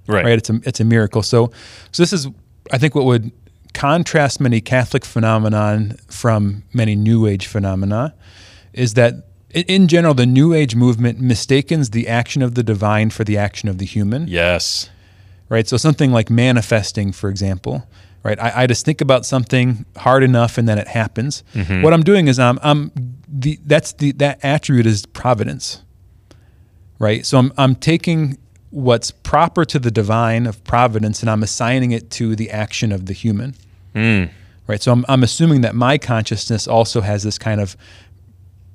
Right. right? It's a it's a miracle. So so this is I think what would contrast many Catholic phenomenon from many New Age phenomena is that in general the New Age movement mistakes the action of the divine for the action of the human Yes. right? So something like manifesting, for example, right? I, I just think about something hard enough and then it happens. Mm-hmm. What I'm doing is I'm, I'm the that's the that attribute is providence, right? So I'm I'm taking what's proper to the divine of providence and I'm assigning it to the action of the human, hmm. right? So I'm I'm assuming that my consciousness also has this kind of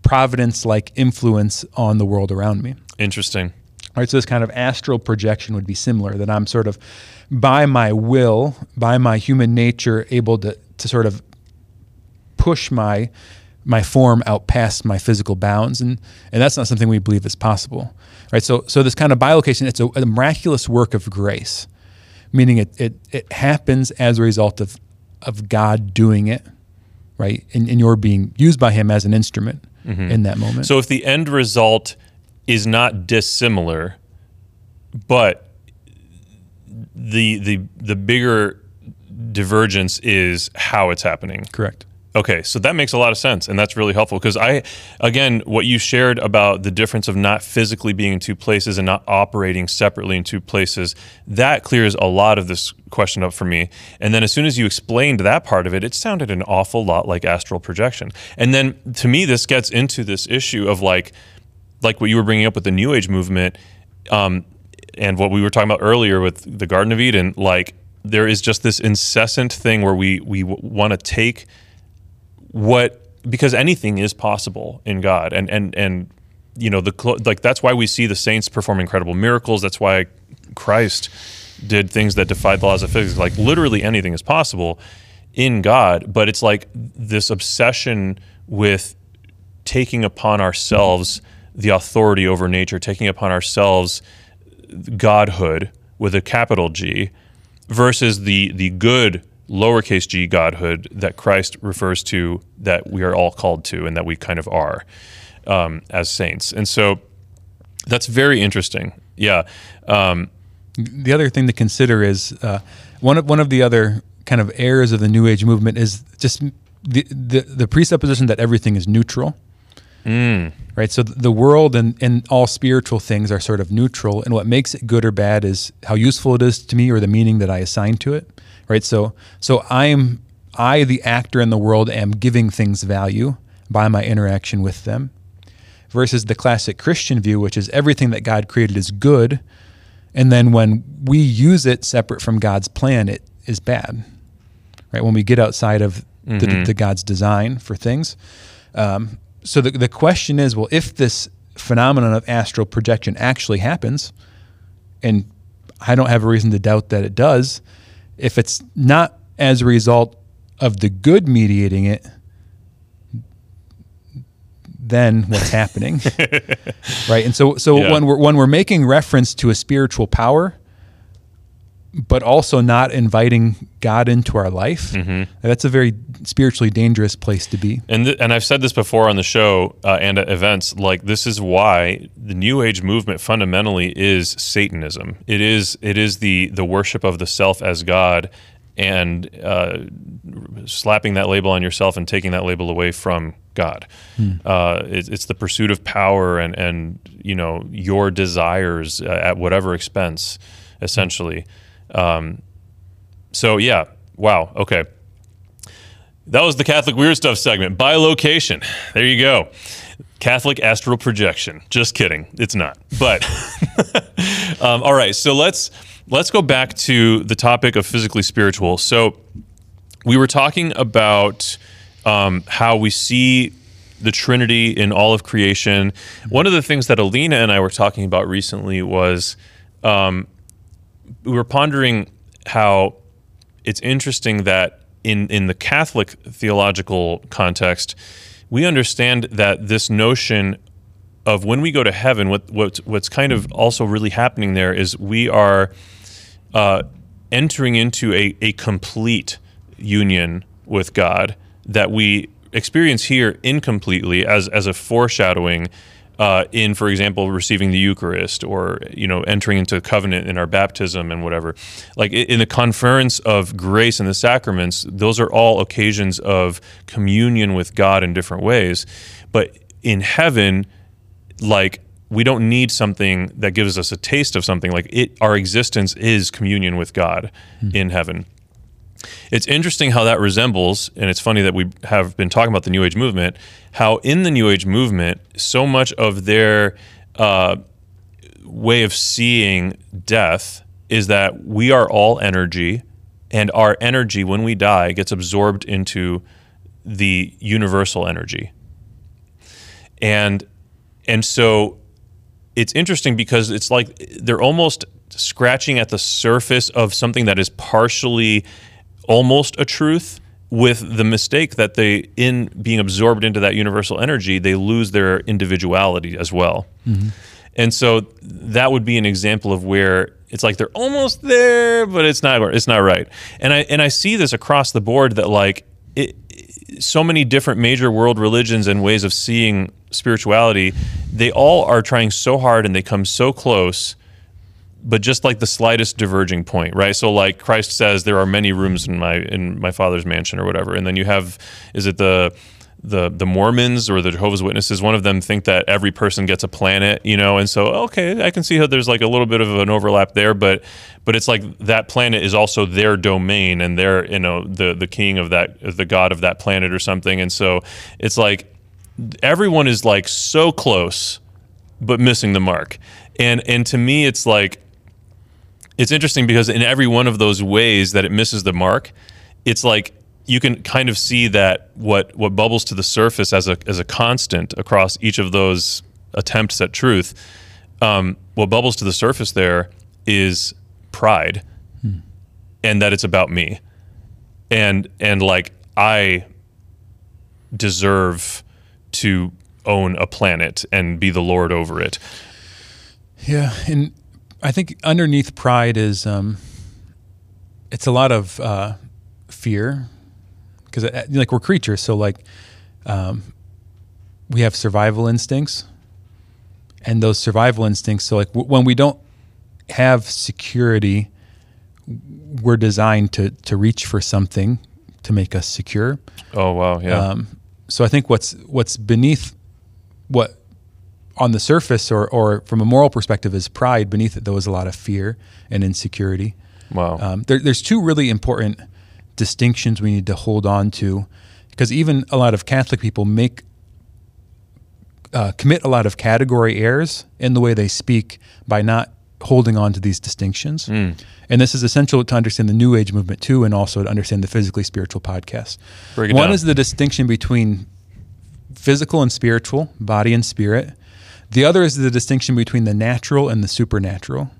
providence-like influence on the world around me. Interesting. Right, so this kind of astral projection would be similar. That I'm sort of, by my will, by my human nature, able to to sort of push my my form out past my physical bounds, and and that's not something we believe is possible. Right, so so this kind of bilocation, it's a, a miraculous work of grace, meaning it it it happens as a result of of God doing it, right, and, and you're being used by Him as an instrument mm-hmm. in that moment. So if the end result is not dissimilar, but the the the bigger divergence is how it's happening. correct. Okay, so that makes a lot of sense, and that's really helpful because I, again, what you shared about the difference of not physically being in two places and not operating separately in two places, that clears a lot of this question up for me. And then as soon as you explained that part of it, it sounded an awful lot like astral projection. And then to me, this gets into this issue of like, like what you were bringing up with the New Age movement, um, and what we were talking about earlier with the Garden of Eden. Like, there is just this incessant thing where we we w- want to take what because anything is possible in God. And and and you know the like that's why we see the saints perform incredible miracles. That's why Christ did things that defied the laws of physics. Like literally anything is possible in God, but it's like this obsession with taking upon ourselves the authority over nature, taking upon ourselves godhood with a capital G versus the the good lowercase g godhood that Christ refers to that we are all called to and that we kind of are um, as saints. And so that's very interesting. Yeah. Um, the other thing to consider is uh, one of one of the other kind of errors of the New Age movement is just the the, the presupposition that everything is neutral. Right. So the world and, and all spiritual things are sort of neutral, and what makes it good or bad is how useful it is to me or the meaning that I assign to it. Right. So so I'm I the actor in the world am giving things value by my interaction with them, versus the classic Christian view, which is everything that God created is good, and then when we use it separate from God's plan, it is bad. Right. When we get outside of the, the God's design for things. Um, so the, the question is well if this phenomenon of astral projection actually happens and i don't have a reason to doubt that it does if it's not as a result of the good mediating it then what's happening right and so so Yeah. when we're when we're making reference to a spiritual power but also not inviting God into our life. Mm-hmm. That's a very spiritually dangerous place to be. and th- and I've said this before on the show uh, and at events. Like this is why the New Age movement fundamentally is Satanism. It is it is the the worship of the self as God, and uh, slapping that label on yourself and taking that label away from God. Uh, it, it's the pursuit of power and and you know your desires uh, at whatever expense, essentially. Um, so yeah, wow, okay. That was the Catholic Weird Stuff segment. Bilocation. There you go. Catholic astral projection. Just kidding. It's not. But um, all right. So let's let's go back to the topic of physically spiritual. So we were talking about um, how we see the Trinity in all of creation. One of the things that Alina and I were talking about recently was um, we were pondering how it's interesting that in in the Catholic theological context, we understand that this notion of when we go to heaven, what what what's kind of also really happening there is we are uh, entering into a, a complete union with God that we experience here incompletely as as a foreshadowing uh, in, for example, receiving the Eucharist or you know entering into covenant in our baptism and whatever. Like in the conference of grace and the sacraments, those are all occasions of communion with God in different ways. But in heaven, like we don't need something that gives us a taste of something like it our existence is communion with god in heaven it's interesting how that resembles and it's funny that we have been talking about the new age movement how in the new age movement so much of their uh, way of seeing death is that we are all energy and our energy when we die gets absorbed into the universal energy. And and so it's interesting because it's like they're almost scratching at the surface of something that is partially almost a truth with the mistake that they in being absorbed into that universal energy they lose their individuality as well. Mm-hmm. And so that would be an example of where it's like they're almost there but it's not it's not right. And i and i see this across the board that like it so many different major world religions and ways of seeing spirituality, they all are trying so hard and they come so close, but just like the slightest diverging point, right? So like Christ says there are many rooms in my in my father's mansion or whatever. And then you have is it the the the Mormons or the Jehovah's Witnesses, one of them think that every person gets a planet, you know, and so okay, I can see how there's like a little bit of an overlap there, but but it's like that planet is also their domain and they're you know the the king of that the god of that planet or something, and so it's like everyone is like so close but missing the mark, and and to me it's like it's interesting because in every one of those ways that it misses the mark, it's like you can kind of see that what what bubbles to the surface as a as a constant across each of those attempts at truth. Um, what bubbles to the surface there is pride, and that it's about me. and and like I deserve to own a planet and be the lord over it. Yeah, and I think underneath pride is um, it's a lot of uh, fear because like we're creatures, so like um, we have survival instincts, and those survival instincts. So like w- when we don't have security, we're designed to to reach for something to make us secure. Oh wow, yeah. Um, so I think what's what's beneath what on the surface or, or from a moral perspective is pride. Beneath it, though, is a lot of fear and insecurity. wow. Um, there, there's two really important distinctions we need to hold on to because even a lot of Catholic people make uh, commit a lot of category errors in the way they speak by not holding on to these distinctions. And this is essential to understand the New Age movement too, and also to understand the physically spiritual podcast. One down. is the distinction between physical and spiritual, body and spirit. The other is the distinction between the natural and the supernatural.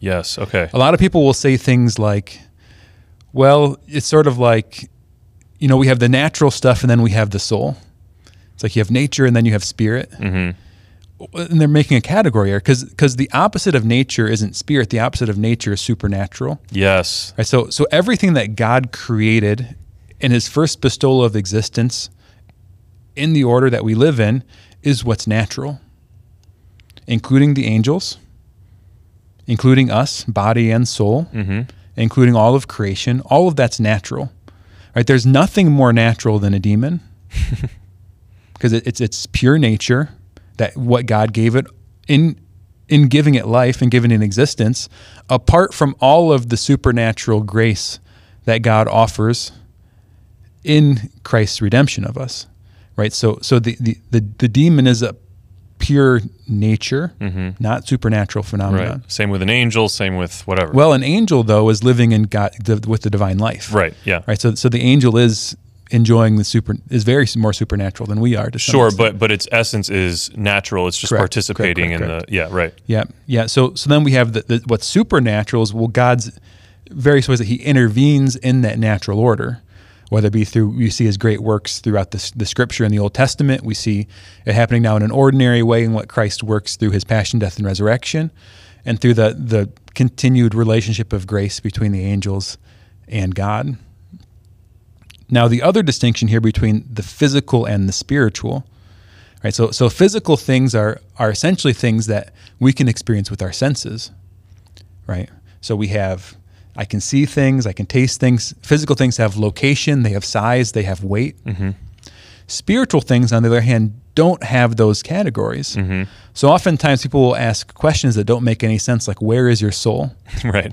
yes. Okay. A lot of people will say things like, well, it's sort of like, you know, we have the natural stuff and then we have the soul. It's like you have nature and then you have spirit. Mm-hmm. And they're making a category here because the opposite of nature isn't spirit. The opposite of nature is supernatural. Yes. Right? So, so everything that God created in his first bestowal of existence in the order that we live in is what's natural, including the angels, including us, body and soul, mm-hmm. including all of creation. All of that's natural. Right? There's nothing more natural than a demon because it, it's it's pure nature that what God gave it in in giving it life and giving it an existence, apart from all of the supernatural grace that God offers in Christ's redemption of us. Right? So so the the, the, the demon is a pure nature, mm-hmm. not supernatural Right. phenomenon. Same with an angel. Same with whatever. Well, an angel though is living in God the, with the divine life. right. Yeah. Right. So so the angel is enjoying the super is very more supernatural than we are. To Sure, extent. but but its essence is natural. It's just Correct, participating correct, correct, in the yeah. Right. yeah, yeah. So so then we have the, the what's supernatural is well God's various ways that He intervenes in that natural order, whether it be through we see His great works throughout the, the Scripture in the Old Testament. We see it happening now in an ordinary way in what Christ works through His passion, death, and resurrection, and through the the continued relationship of grace between the angels and God. Now, the other distinction here between the physical and the spiritual, right? So, so physical things are are essentially things that we can experience with our senses, right? So we have, I can see things, I can taste things. Physical things have location, they have size, they have weight. Mm-hmm. Spiritual things, on the other hand, don't have those categories. Mm-hmm. So oftentimes people will ask questions that don't make any sense, like, "Where is your soul?" right.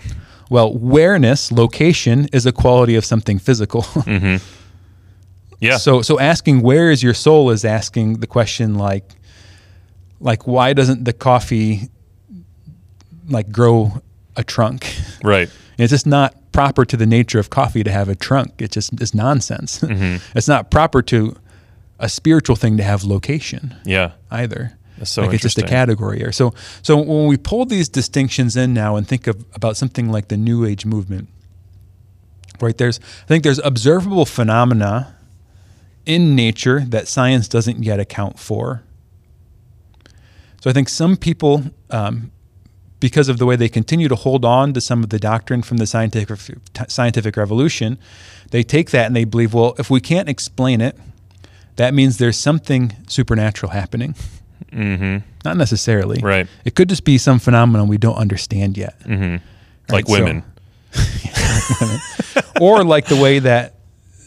Well, awareness, location, is a quality of something physical. Mm-hmm. Yeah. So so asking where is your soul is asking the question like like why doesn't the coffee like grow a trunk? right. It's just not proper to the nature of coffee to have a trunk. It's just is nonsense. it's not proper to a spiritual thing to have location Yeah. either. That's so like it's just a category here. So so when we pull these distinctions in now and think of about something like the New Age movement, right? There's I think there's observable phenomena in nature that science doesn't yet account for. So I think some people, um, because of the way they continue to hold on to some of the doctrine from the scientific scientific revolution, they take that and they believe, well, if we can't explain it, that means there's something supernatural happening. Mm-hmm. Not necessarily. Right. It could just be some phenomenon we don't understand yet. Mm-hmm. Like so- women. or like the way that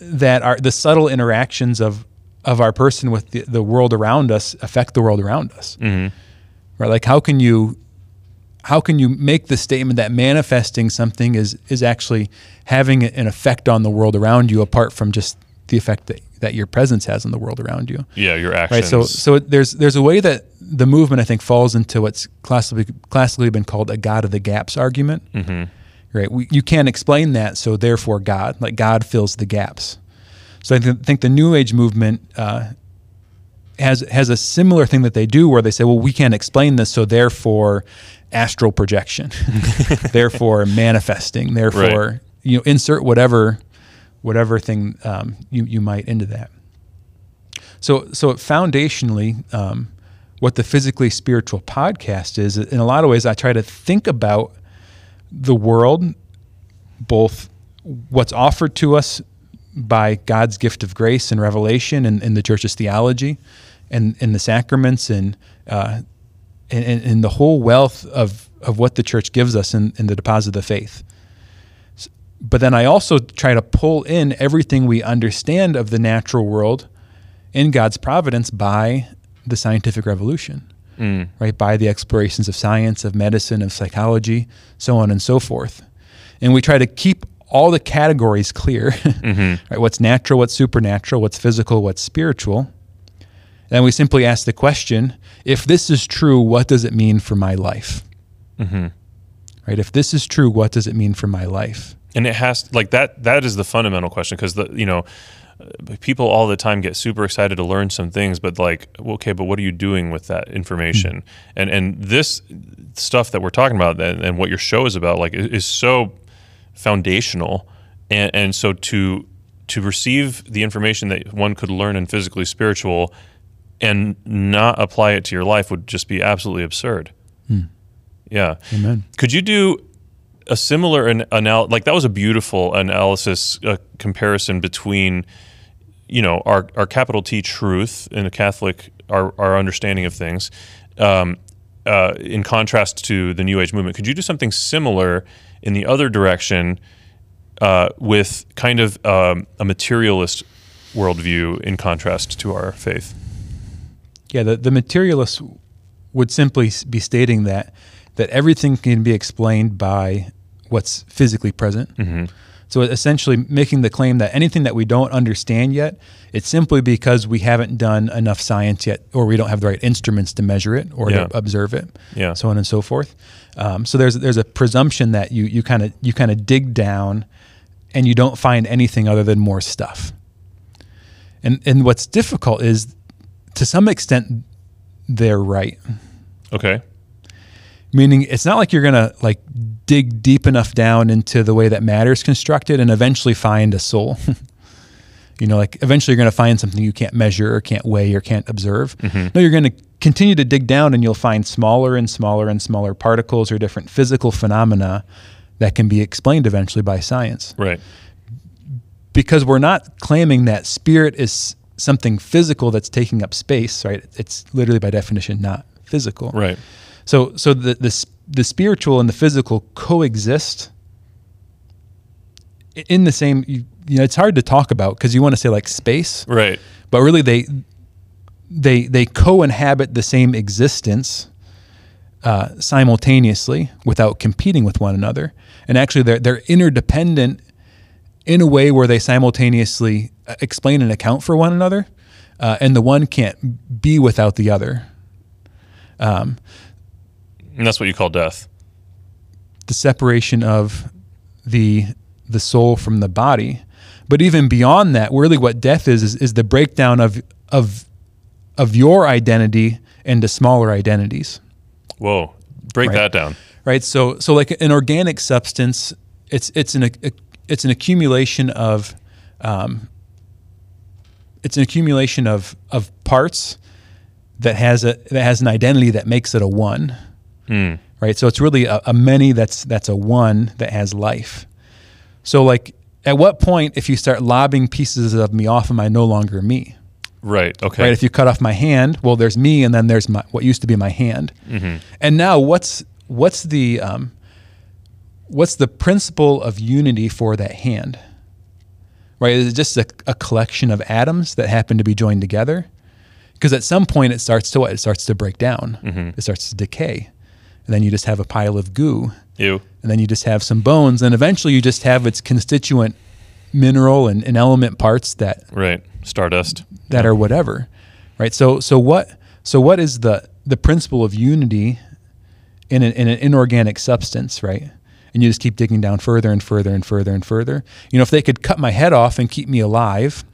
that our the subtle interactions of of our person with the, the world around us affect the world around us. Mhm. Right? Like how can you how can you make the statement that manifesting something is is actually having an effect on the world around you apart from just the effect that, that your presence has on the world around you? Yeah. Your actions Right. So so there's there's a way that the movement I think falls into what's classically classically been called a God of the gaps argument. Mhm. Right. We, you can't explain that, so therefore God, like God fills the gaps. So I th- think the New Age movement uh, has has a similar thing that they do, where they say, "Well, we can't explain this, so therefore astral projection, therefore manifesting, therefore you know insert whatever whatever thing um, you you might into that. So so foundationally, um, what the physically spiritual podcast is, in a lot of ways, I try to think about the world, both what's offered to us by God's gift of grace and revelation and in the church's theology and in the sacraments and, uh, and, and, and the whole wealth of, of what the church gives us in, in the deposit of the faith. But then I also try to pull in everything we understand of the natural world in God's providence by the scientific revolution, mm. right? By the explorations of science, of medicine, of psychology, so on and so forth. And we try to keep all the categories clear, mm-hmm. right? What's natural, what's supernatural, what's physical, what's spiritual. And we simply ask the question if this is true, what does it mean for my life? Right? If this is true, what does it mean for my life? and it has like that that is the fundamental question because the you know uh, people all the time get super excited to learn some things but like okay but what are you doing with that information and and this stuff that we're talking about and, and what your show is about like is, is so foundational and and so to to receive the information that one could learn in physically spiritual and not apply it to your life would just be absolutely absurd yeah Amen. could you do a similar an, anal- like that was a beautiful analysis uh, comparison between you know our our capital T truth in a Catholic our our understanding of things um, uh, in contrast to the New Age movement. Could you do something similar in the other direction uh, with kind of um, a materialist worldview in contrast to our faith? Yeah, the, the materialist would simply be stating that that everything can be explained by what's physically present. So essentially making the claim that anything that we don't understand yet, it's simply because we haven't done enough science yet, or we don't have the right instruments to measure it or Yeah. to observe it, Yeah. so on and so forth. Um, so there's there's a presumption that you you kind of you kind of dig down, and you don't find anything other than more stuff. And and what's difficult is, to some extent, they're right. Okay. Meaning, it's not like you're gonna like dig deep enough down into the way that matter is constructed and eventually find a soul. you know, like eventually you're gonna find something you can't measure or can't weigh or can't observe. Mm-hmm. No, you're gonna continue to dig down and you'll find smaller and smaller and smaller particles or different physical phenomena that can be explained eventually by science Right. because we're not claiming that spirit is something physical that's taking up space, right? It's literally by definition not physical. Right. So so the the the spiritual and the physical coexist in the same you, you know it's hard to talk about because you want to say like space, Right. but really they they they co-inhabit the same existence uh, simultaneously without competing with one another, and actually they're they're interdependent in a way where they simultaneously uh, explain and account for one another, uh, and the one can't be without the other. And that's what you call death. the separation of the the soul from the body. But even beyond that, really what death is is, is the breakdown of of of your identity into smaller identities. Whoa. Break Right. that down. Right? So so like an organic substance, it's it's an it's an accumulation of um, it's an accumulation of of parts that has a that has an identity that makes it a one right? So it's really a, a many that's that's a one that has life. So like, at what point if you start lobbing pieces of me off, am I no longer me? Right. Okay. Right? If you cut off my hand, well, there's me, and then there's my what used to be my hand, and now what's what's the um, what's the principle of unity for that hand? Right? Is it just a, a collection of atoms that happen to be joined together? Because at some point it starts to what? It starts to break down. Mm-hmm. It starts to decay, and then you just have a pile of goo, you. and then you just have some bones, and eventually you just have its constituent mineral and, and element parts that Right. Stardust. that are whatever, right? So so what so what is the the principle of unity in an, in an inorganic substance, right? And you just keep digging down further and further and further and further. You know, if they could cut my head off and keep me alive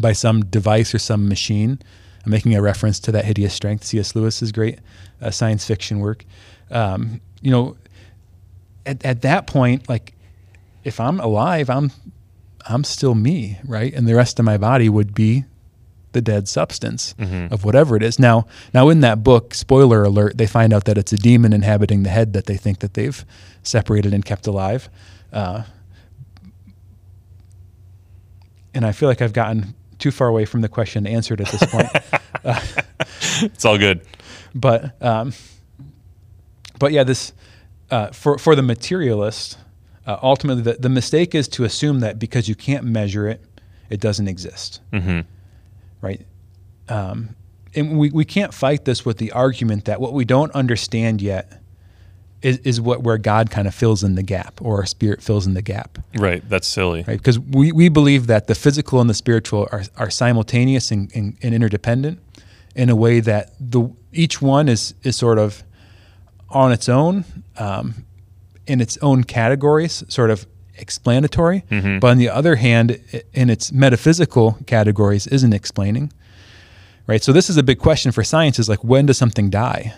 by some device or some machine, I'm making a reference to that hideous strength, C.S. Lewis's great uh, science fiction work. Um, you know, at, at that point, like if I'm alive, I'm I'm still me, right? And the rest of my body would be the dead substance of whatever it is. Now, now in that book, spoiler alert, they find out that it's a demon inhabiting the head that they think that they've separated and kept alive. Uh, and I feel like I've gotten too far away from the question answered at this point. It's all good. but um, but yeah, this uh, for for the materialist, uh, ultimately the, the mistake is to assume that because you can't measure it, it doesn't exist, hmm right? Um, and we, we can't fight this with the argument that what we don't understand yet is, is what where God kind of fills in the gap or our spirit fills in the gap, Right. That's silly. right? Because we, we believe that the physical and the spiritual are, are simultaneous and, and, and interdependent in a way that the each one is is sort of on its own um, in its own categories, sort of explanatory. But on the other hand, in its metaphysical categories, isn't explaining. Right. So this is a big question for science: is like when does something die?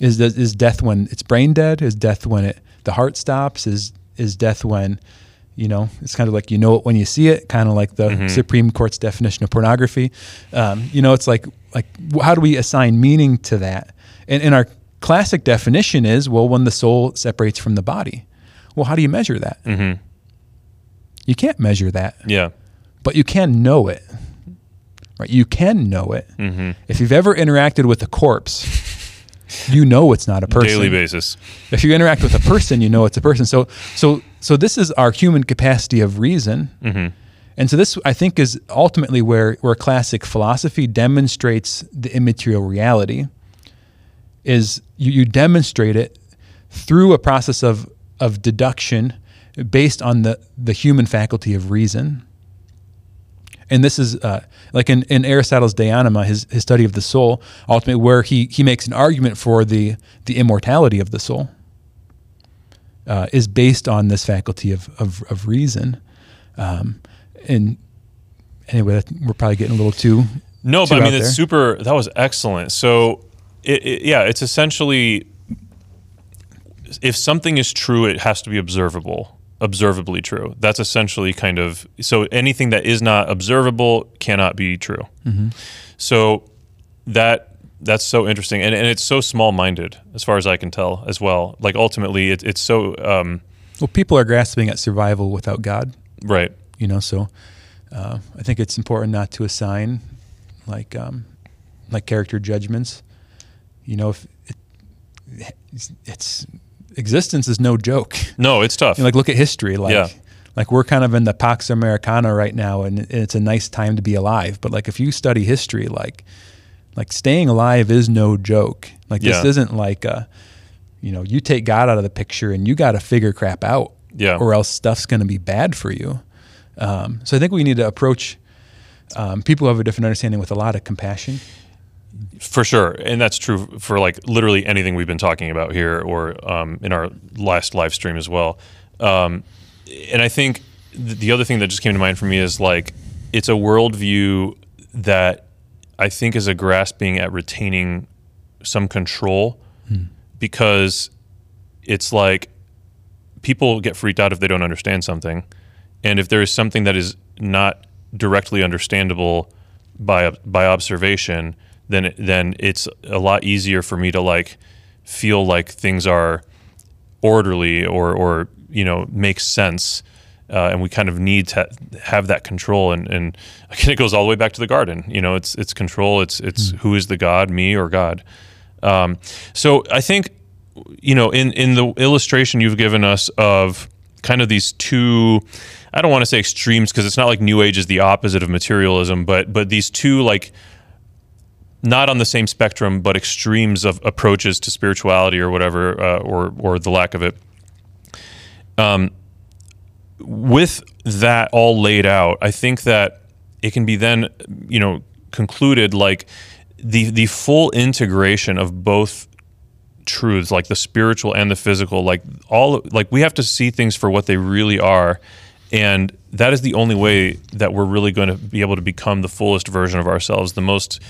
Is is death when it's brain dead? Is death when it the heart stops? Is is death when you know it's kind of like you know it when you see it, kind of like the Supreme Court's definition of pornography. Um, you know, it's like like how do we assign meaning to that? And, and our classic definition is well when the soul separates from the body. Well, how do you measure that? Mm-hmm. You can't measure that, Yeah. but you can know it. Right? You can know it. Mm-hmm. If you've ever interacted with a corpse, you know it's not a person. Daily basis. If you interact with a person, you know it's a person. So so so this is our human capacity of reason. And so this I think is ultimately where where classic philosophy demonstrates the immaterial reality is you, you demonstrate it through a process of of deduction based on the the human faculty of reason. And this is uh, like in, in Aristotle's De Anima, his, his study of the soul, ultimately where he, he makes an argument for the, the immortality of the soul, uh, is based on this faculty of, of, of reason. Um, and anyway, we're probably getting a little too. No, too but I mean, it's super. That was excellent. So, it, it, yeah, it's essentially if something is true, it has to be observable, observably true. That's essentially kind of so anything that is not observable cannot be true. Mm-hmm. So that that's so interesting, and, and it's so small minded as far as I can tell as well. Like ultimately, it, it's so um, Well, people are grasping at survival without God, right. you know, so uh, I think it's important not to assign like um, like character judgments. You know, if it, it's existence is no joke. No, it's tough. You know, like look at history. Like Yeah. like we're kind of in the Pax Americana right now, and it's a nice time to be alive. But like if you study history, like like staying alive is no joke. Like this Yeah. isn't like a you know you take God out of the picture and you got to figure crap out. Yeah. Or else stuff's going to be bad for you. Um, so I think we need to approach um, people who have a different understanding with a lot of compassion. For sure, and that's true for like literally anything we've been talking about here, or um, in our last live stream as well. Um, and I think th- the other thing that just came to mind for me is like it's a worldview that I think is a grasping at retaining some control because it's like people get freaked out if they don't understand something, and if there is something that is not directly understandable by by observation, then it, then it's a lot easier for me to like feel like things are orderly or or you know make sense. Uh, and we kind of need to have that control, and, and again, it goes all the way back to the garden. You know, it's it's control. It's it's who is the God, me or God. Um, so I think you know in in the illustration you've given us of kind of these two I don't want to say extremes because it's not like new age is the opposite of materialism but but these two like not on the same spectrum but extremes of approaches to spirituality or whatever uh, or or the lack of it. Um, with that all laid out I think that it can be then you know concluded like the the full integration of both truths like the spiritual and the physical like all like we have to see things for what they really are. And that is the only way that we're really going to be able to become the fullest version of ourselves the most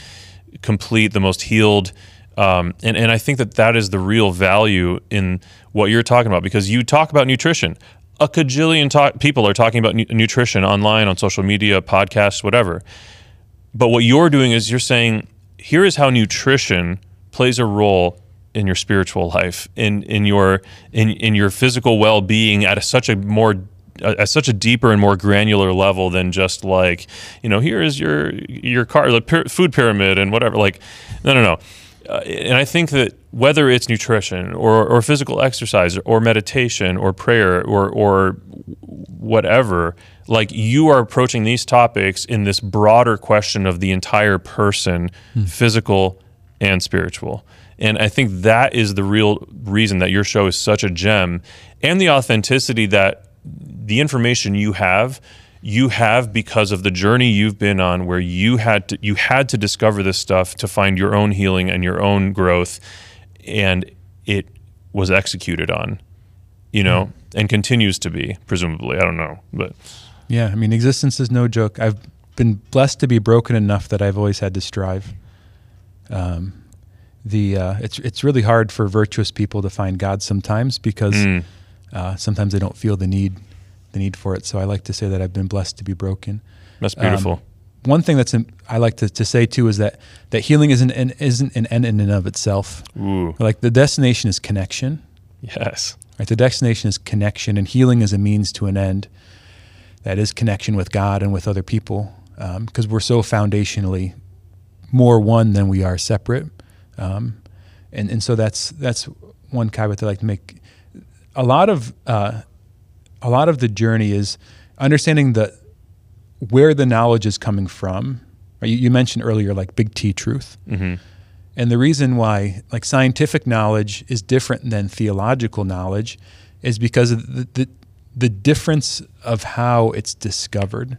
complete the most healed um, and, and i think that that is the real value in what you're talking about because you talk about nutrition a cajillion people are talking about nu- nutrition online, on social media, podcasts, whatever. But what you're doing is you're saying, here is how nutrition plays a role in your spiritual life, in in your in in your physical well being at a, such a more at such a deeper and more granular level than just like you know here is your your car the py- food pyramid and whatever like no no no uh, and I think that whether it's nutrition or, or physical exercise or meditation or prayer or or whatever, like you are approaching these topics in this broader question of the entire person, physical and spiritual. And I think that is the real reason that your show is such a gem and the authenticity that the information you have you have because of the journey you've been on where you had to you had to discover this stuff to find your own healing and your own growth and it was executed on you know and continues to be presumably i don't know but Yeah, I mean, existence is no joke. I've been blessed to be broken enough that I've always had to strive. Um, the uh, it's it's really hard for virtuous people to find God sometimes because Mm. Uh, sometimes they don't feel the need the need for it. So I like to say that I've been blessed to be broken. that's beautiful Um, one thing that's in, I like to, to say too is that that healing isn't an, isn't an end in and of itself. ooh Like the destination is connection. yes Right? The destination is connection, and healing is a means to an end. That is connection with God and with other people, because we're so foundationally more one than we are separate. Um, and and so that's that's one caveat that I like to make. A lot of uh, a lot of the journey is understanding the where the knowledge is coming from. Right? You, you mentioned earlier, like big T truth. hmm And the reason why, like, scientific knowledge is different than theological knowledge is because of the, the, the difference of how it's discovered.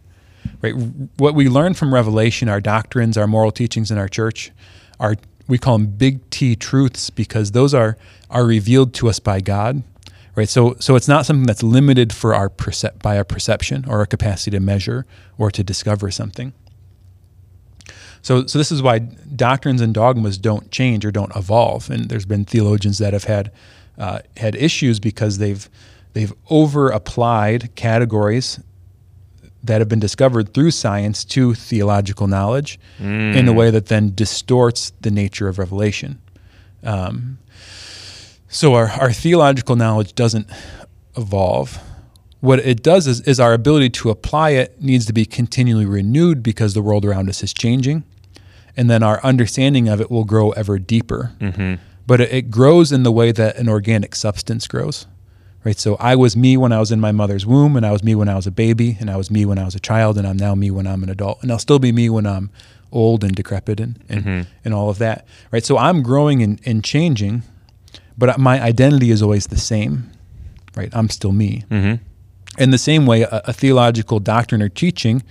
Right? What we learn from Revelation, our doctrines, our moral teachings in our church, are we call them big T truths because those are are revealed to us by God. Right? So so it's not something that's limited for our percep- by our perception or our capacity to measure or to discover something. So, so this is why doctrines and dogmas don't change or don't evolve. And there's been theologians that have had uh, had issues because they've they've over applied categories that have been discovered through science to theological knowledge in a way that then distorts the nature of revelation. Um, so our, our theological knowledge doesn't evolve. What it does is, is our ability to apply it needs to be continually renewed because the world around us is changing. And then our understanding of it will grow ever deeper. Mm-hmm. But it, it grows in the way that an organic substance grows. Right? So I was me when I was in my mother's womb, and I was me when I was a baby, and I was me when I was a child, and I'm now me when I'm an adult. And I'll still be me when I'm old and decrepit and, and, mm-hmm. and all of that. Right? So I'm growing and, and changing, but my identity is always the same. Right? I'm still me. hmm In the same way, a, a theological doctrine or teaching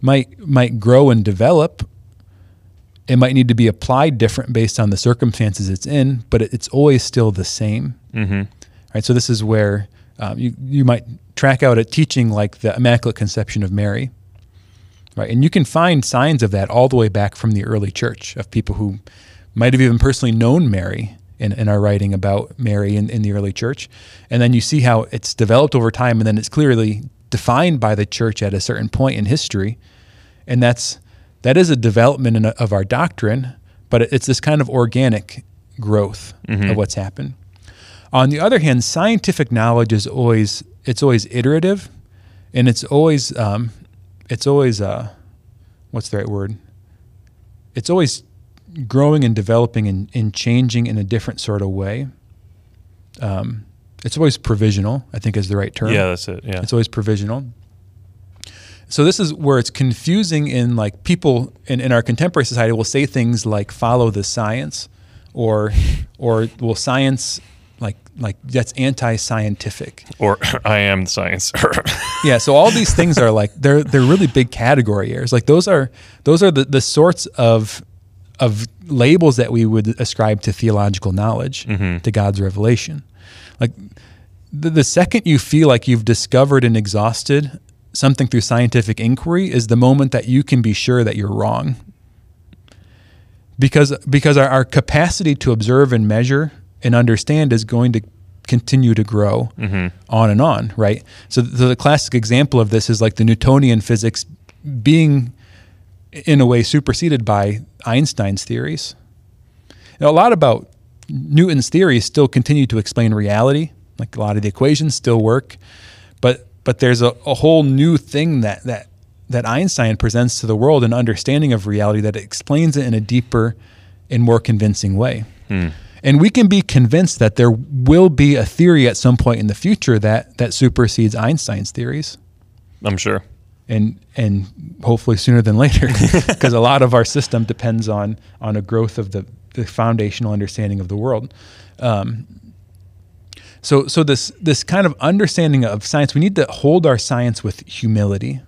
might might grow and develop. It might need to be applied different based on the circumstances it's in, but it, it's always still the same. hmm Right. So this is where um, you you might track out a teaching like the Immaculate Conception of Mary. Right, and you can find signs of that all the way back from the early church of people who might have even personally known Mary and, and are writing about Mary in, in the early church. And then you see how it's developed over time, and then it's clearly defined by the church at a certain point in history. And that's that is a development in, of our doctrine, but it's this kind of organic growth of what's happened. On the other hand, scientific knowledge is always it's always iterative, and it's always um, it's always uh, what's the right word? It's always growing and developing and, and changing in a different sort of way. Um, it's always provisional, I think is the right term. yeah that's it yeah It's always provisional. So this is where it's confusing in like people in, in our contemporary society will say things like follow the science or or will science like like that's anti-scientific. or i am the science Yeah, so all these things are like they're they're really big category errors. Like those are those are the, the sorts of of labels that we would ascribe to theological knowledge, mm-hmm. to God's revelation. Like the, the second you feel like you've discovered and exhausted something through scientific inquiry is the moment that you can be sure that you're wrong. Because because our, our capacity to observe and measure and understand is going to continue to grow mm-hmm. on and on, right? So the, the classic example of this is like the Newtonian physics being, in a way, superseded by Einstein's theories. Now, a lot about Newton's theories still continue to explain reality. Like a lot of the equations still work, but but there's a, a whole new thing that that that Einstein presents to the world, an understanding of reality that explains it in a deeper and more convincing way. Hmm. And we can be convinced that there will be a theory at some point in the future that that supersedes Einstein's theories I'm sure. And and hopefully sooner than later because a lot of our system depends on on a growth of the, the foundational understanding of the world. Um, so so this this kind of understanding of science we need to hold our science with humility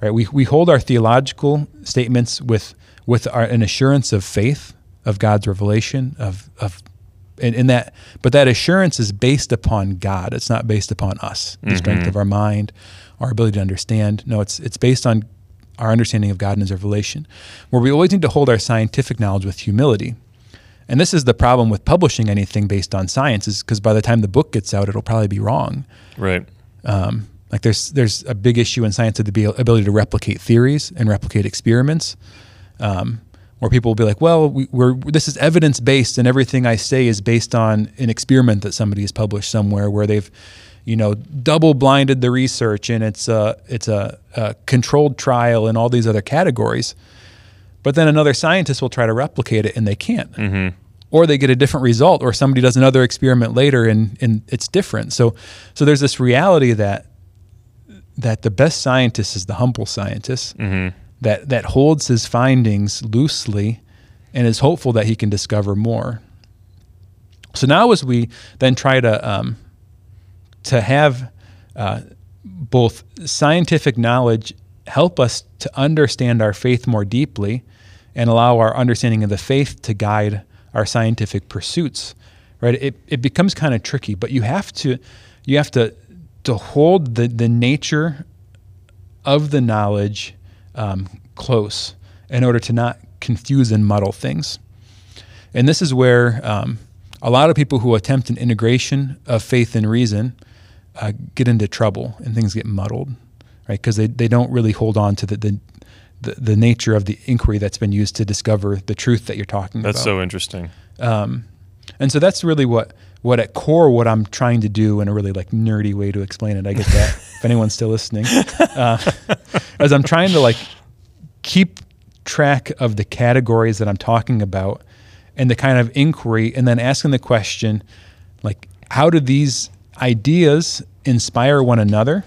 right? We, we hold our theological statements with with our, an assurance of faith of god's revelation of of and, and that but that assurance is based upon god. It's not based upon us the strength of our mind our ability to understand. No it's it's based on our understanding of god and his revelation where we always need to hold our scientific knowledge with humility. And this is the problem with publishing anything based on science is because by the time the book gets out it'll probably be wrong. Right. um, like there's there's a big issue in science of the ability to replicate theories and replicate experiments, um, where people will be like, well, we, we're this is evidence based, and everything I say is based on an experiment that somebody has published somewhere where they've, you know, double blinded the research and it's a it's a, a controlled trial and all these other categories, but then another scientist will try to replicate it and they can't. Mm-hmm. Or they get a different result or somebody does another experiment later and, and it's different. So so there's this reality that that the best scientist is the humble scientist mm-hmm. That that holds his findings loosely and is hopeful that he can discover more. So now as we then try to um, to have uh, both scientific knowledge help us to understand our faith more deeply and allow our understanding of the faith to guide our scientific pursuits right it, it becomes kind of tricky. But you have to you have to to hold the the nature of the knowledge um, close in order to not confuse and muddle things and this is where um, a lot of people who attempt an integration of faith and reason uh, get into trouble and things get muddled, right? Because they, they don't really hold on to the, the, the, the nature of the inquiry that's been used to discover the truth that you're talking That's about. That's so interesting. and so that's really what, what at core, what I'm trying to do in a really like nerdy way to explain it. I get that if anyone's still listening, uh, as I'm trying to like keep track of the categories that I'm talking about and the kind of inquiry, and then asking the question, like, how do these ideas inspire one another?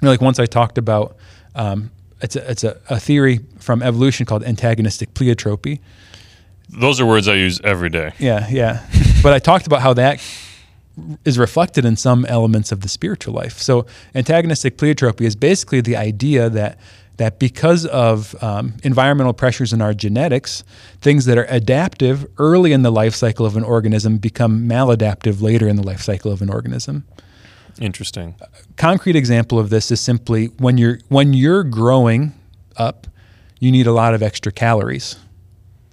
You know, like once I talked about, um, it's a, it's a, a theory from evolution called antagonistic pleiotropy. Those are words I use every day. Yeah, yeah. but I talked about how that is reflected in some elements of the spiritual life. So antagonistic pleiotropy is basically the idea that that because of um, environmental pressures in our genetics, things that are adaptive early in the life cycle of an organism become maladaptive later in the life cycle of an organism. Interesting. Concrete example of this is simply when you're when you're growing up, you need a lot of extra calories.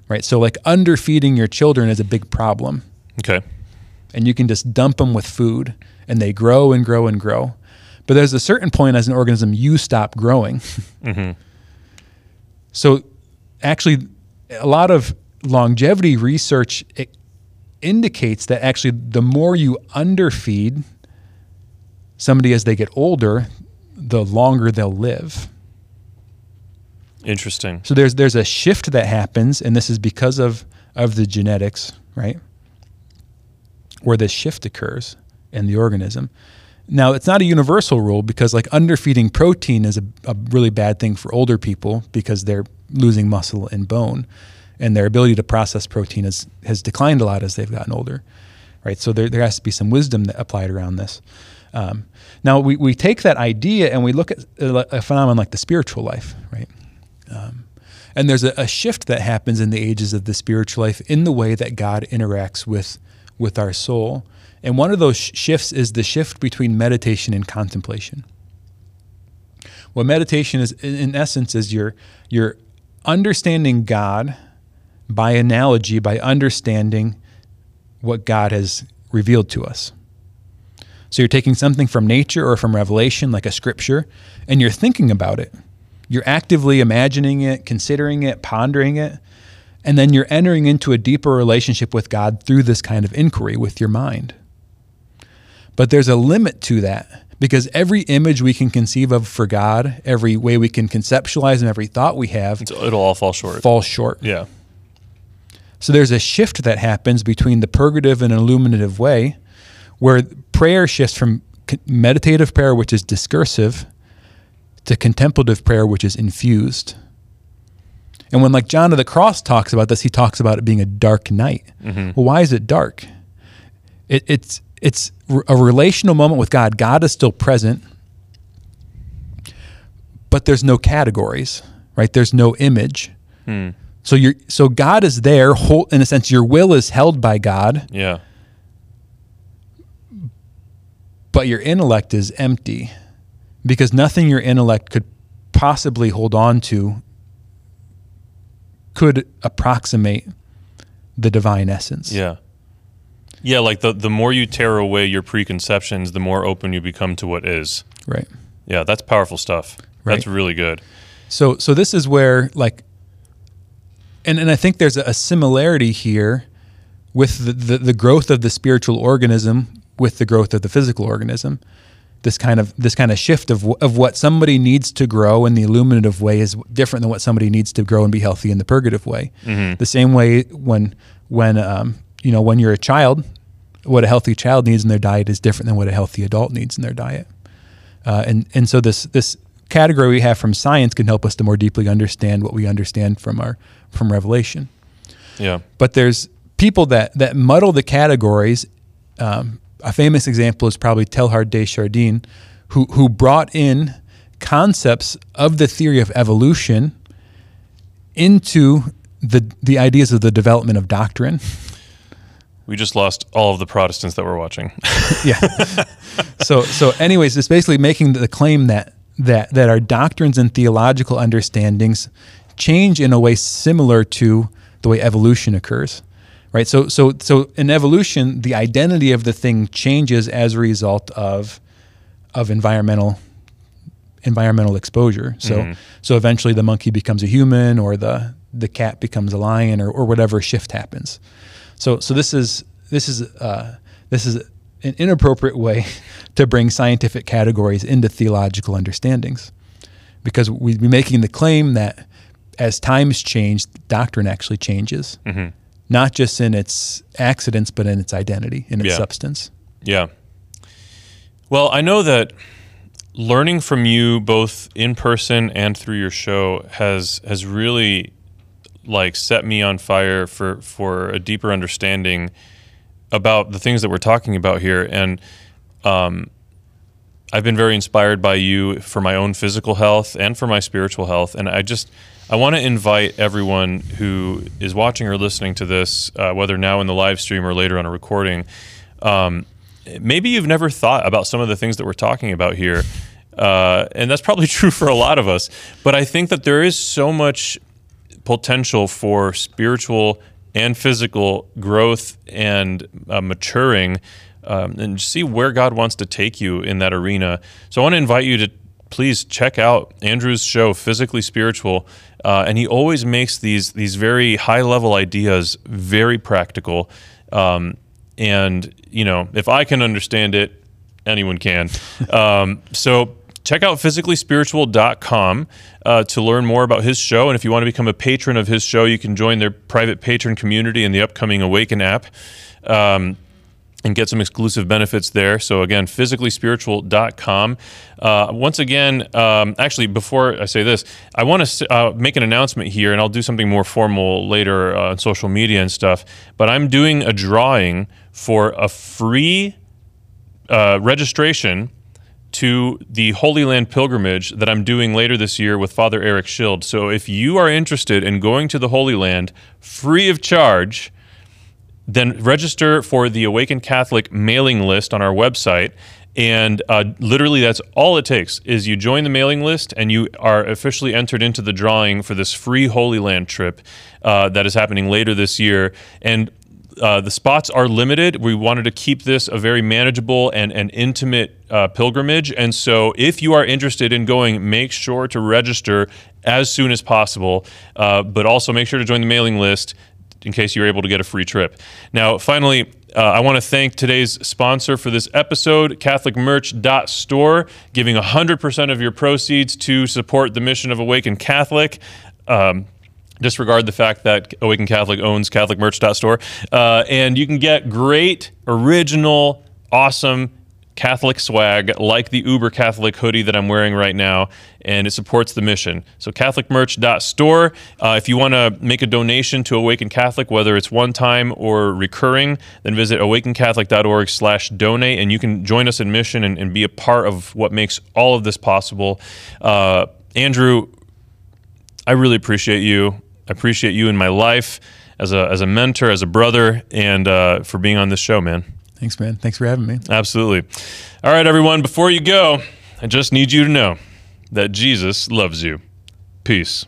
Right? So like underfeeding your children is a big problem Okay. and you can just dump them with food and they grow and grow and grow. But there's a certain point as an organism you stop growing. Mm-hmm. So actually a lot of longevity research it indicates that actually the more you underfeed somebody as they get older, the longer they'll live. Interesting. So there's there's a shift that happens, and this is because of of the genetics, right? Where this shift occurs in the organism. Now it's not a universal rule because like underfeeding protein is a, a really bad thing for older people because they're losing muscle and bone, and their ability to process protein has has declined a lot as they've gotten older, right? So there there has to be some wisdom that applied around this. Um, now we, we take that idea and we look at a, a phenomenon like the spiritual life, right? And there's a, a shift that happens in the ages of the spiritual life in the way that God interacts with with our soul. And one of those shifts is the shift between meditation and contemplation. What meditation is, in, essence, is you're, you're understanding God by analogy, by understanding what God has revealed to us. So you're taking something from nature or from revelation, like a scripture, and you're thinking about it. You're actively imagining it, considering it, pondering it, and then you're entering into a deeper relationship with God through this kind of inquiry with your mind. But there's a limit to that because every image we can conceive of for God, every way we can conceptualize and every thought we have it'll all fall short. Fall short. Yeah. So there's a shift that happens between the purgative and illuminative way, where prayer shifts from meditative prayer, which is discursive, to contemplative prayer, which is infused. And when like John of the Cross talks about this, he talks about it being a dark night. Mm-hmm. Well, why is it dark? It, it's it's a relational moment with God. God is still present, but there's no categories, right? There's no image. Hmm. So you're so God is there, whole, in a sense. Your will is held by God, Yeah. but your intellect is empty because nothing your intellect could possibly hold on to could approximate the divine essence. Yeah. Yeah, like the the more you tear away your preconceptions, the more open you become to what is. Right. Yeah, that's powerful stuff. That's really good. So so this is where like and, and I think there's a, a similarity here with the, the, the growth of the spiritual organism with the growth of the physical organism. This kind of this kind of shift of, of what somebody needs to grow in the illuminative way is different than what somebody needs to grow and be healthy in the purgative way. The same way when when um, you know when you're a child, what a healthy child needs in their diet is different than what a healthy adult needs in their diet. Uh, and and so this this category we have from science can help us to more deeply understand what we understand from our from revelation. Yeah. But there's people that that muddle the categories. Um, a famous example is probably Teilhard de Chardin, who who brought in concepts of the theory of evolution into the the ideas of the development of doctrine. We just lost all of the Protestants that were watching. yeah. so so anyways, it's basically making the claim that that that our doctrines and theological understandings change in a way similar to the way evolution occurs. Right? So so so in evolution, the identity of the thing changes as a result of of environmental environmental exposure. So so eventually the monkey becomes a human or the the cat becomes a lion or, or whatever shift happens. So so this is this is uh, this is an inappropriate way to bring scientific categories into theological understandings because we'd be making the claim that as times change, doctrine actually changes, not just in its accidents, but in its identity, in its Yeah. substance. Yeah. Well, I know that learning from you both in person and through your show has has really like set me on fire for for a deeper understanding about the things that we're talking about here and um, I've been very inspired by you for my own physical health and for my spiritual health and I just I want to invite everyone who is watching or listening to this uh, whether now in the live stream or later on a recording um, maybe you've never thought about some of the things that we're talking about here. Uh, and that's probably true for a lot of us. But I think that there is so much potential for spiritual and physical growth and uh, maturing um, and see where God wants to take you in that arena. So I want to invite you to please check out Andrew's show, Physically Spiritual. Uh, and he always makes these these very high level ideas very practical. Um, and you know, if I can understand it, anyone can. um, so check out physicallyspiritual.com uh, to learn more about his show. And if you want to become a patron of his show, you can join their private patron community in the upcoming Awaken app. Um, and get some exclusive benefits there. So again, physicallyspiritual.com. Uh, once again, um, actually, before I say this, I want to uh, make an announcement here, and I'll do something more formal later uh, on social media and stuff. But I'm doing a drawing for a free uh, registration to the Holy Land pilgrimage that I'm doing later this year with Father Eric Schild. So if you are interested in going to the Holy Land free of charge, then register for the Awaken Catholic mailing list on our website. And uh, literally, that's all it takes is you join the mailing list and you are officially entered into the drawing for this free Holy Land trip uh, that is happening later this year. And Uh, the spots are limited. We wanted to keep this a very manageable and, and intimate uh, pilgrimage. And so, if you are interested in going, make sure to register as soon as possible. Uh, but also make sure to join the mailing list in case you're able to get a free trip. Now, finally, uh, I want to thank today's sponsor for this episode, CatholicMerch.store, giving 100% of your proceeds to support the mission of Awaken Catholic. Um, disregard the fact that Awaken Catholic owns CatholicMerch.store. Uh, and you can get great, original, awesome Catholic swag like the Uber Catholic hoodie that I'm wearing right now, and it supports the mission. So, CatholicMerch.store. Uh, if you want to make a donation to Awaken Catholic, whether it's one time or recurring, then visit awakencatholic.org/slash donate, and you can join us in mission and, and, be a part of what makes all of this possible. Uh, Andrew, I really appreciate you. I appreciate you in my life as a as a mentor, as a brother, and uh, for being on this show, man. Thanks, man. Thanks for having me. Absolutely. All right, everyone, before you go, I just need you to know that Jesus loves you. Peace.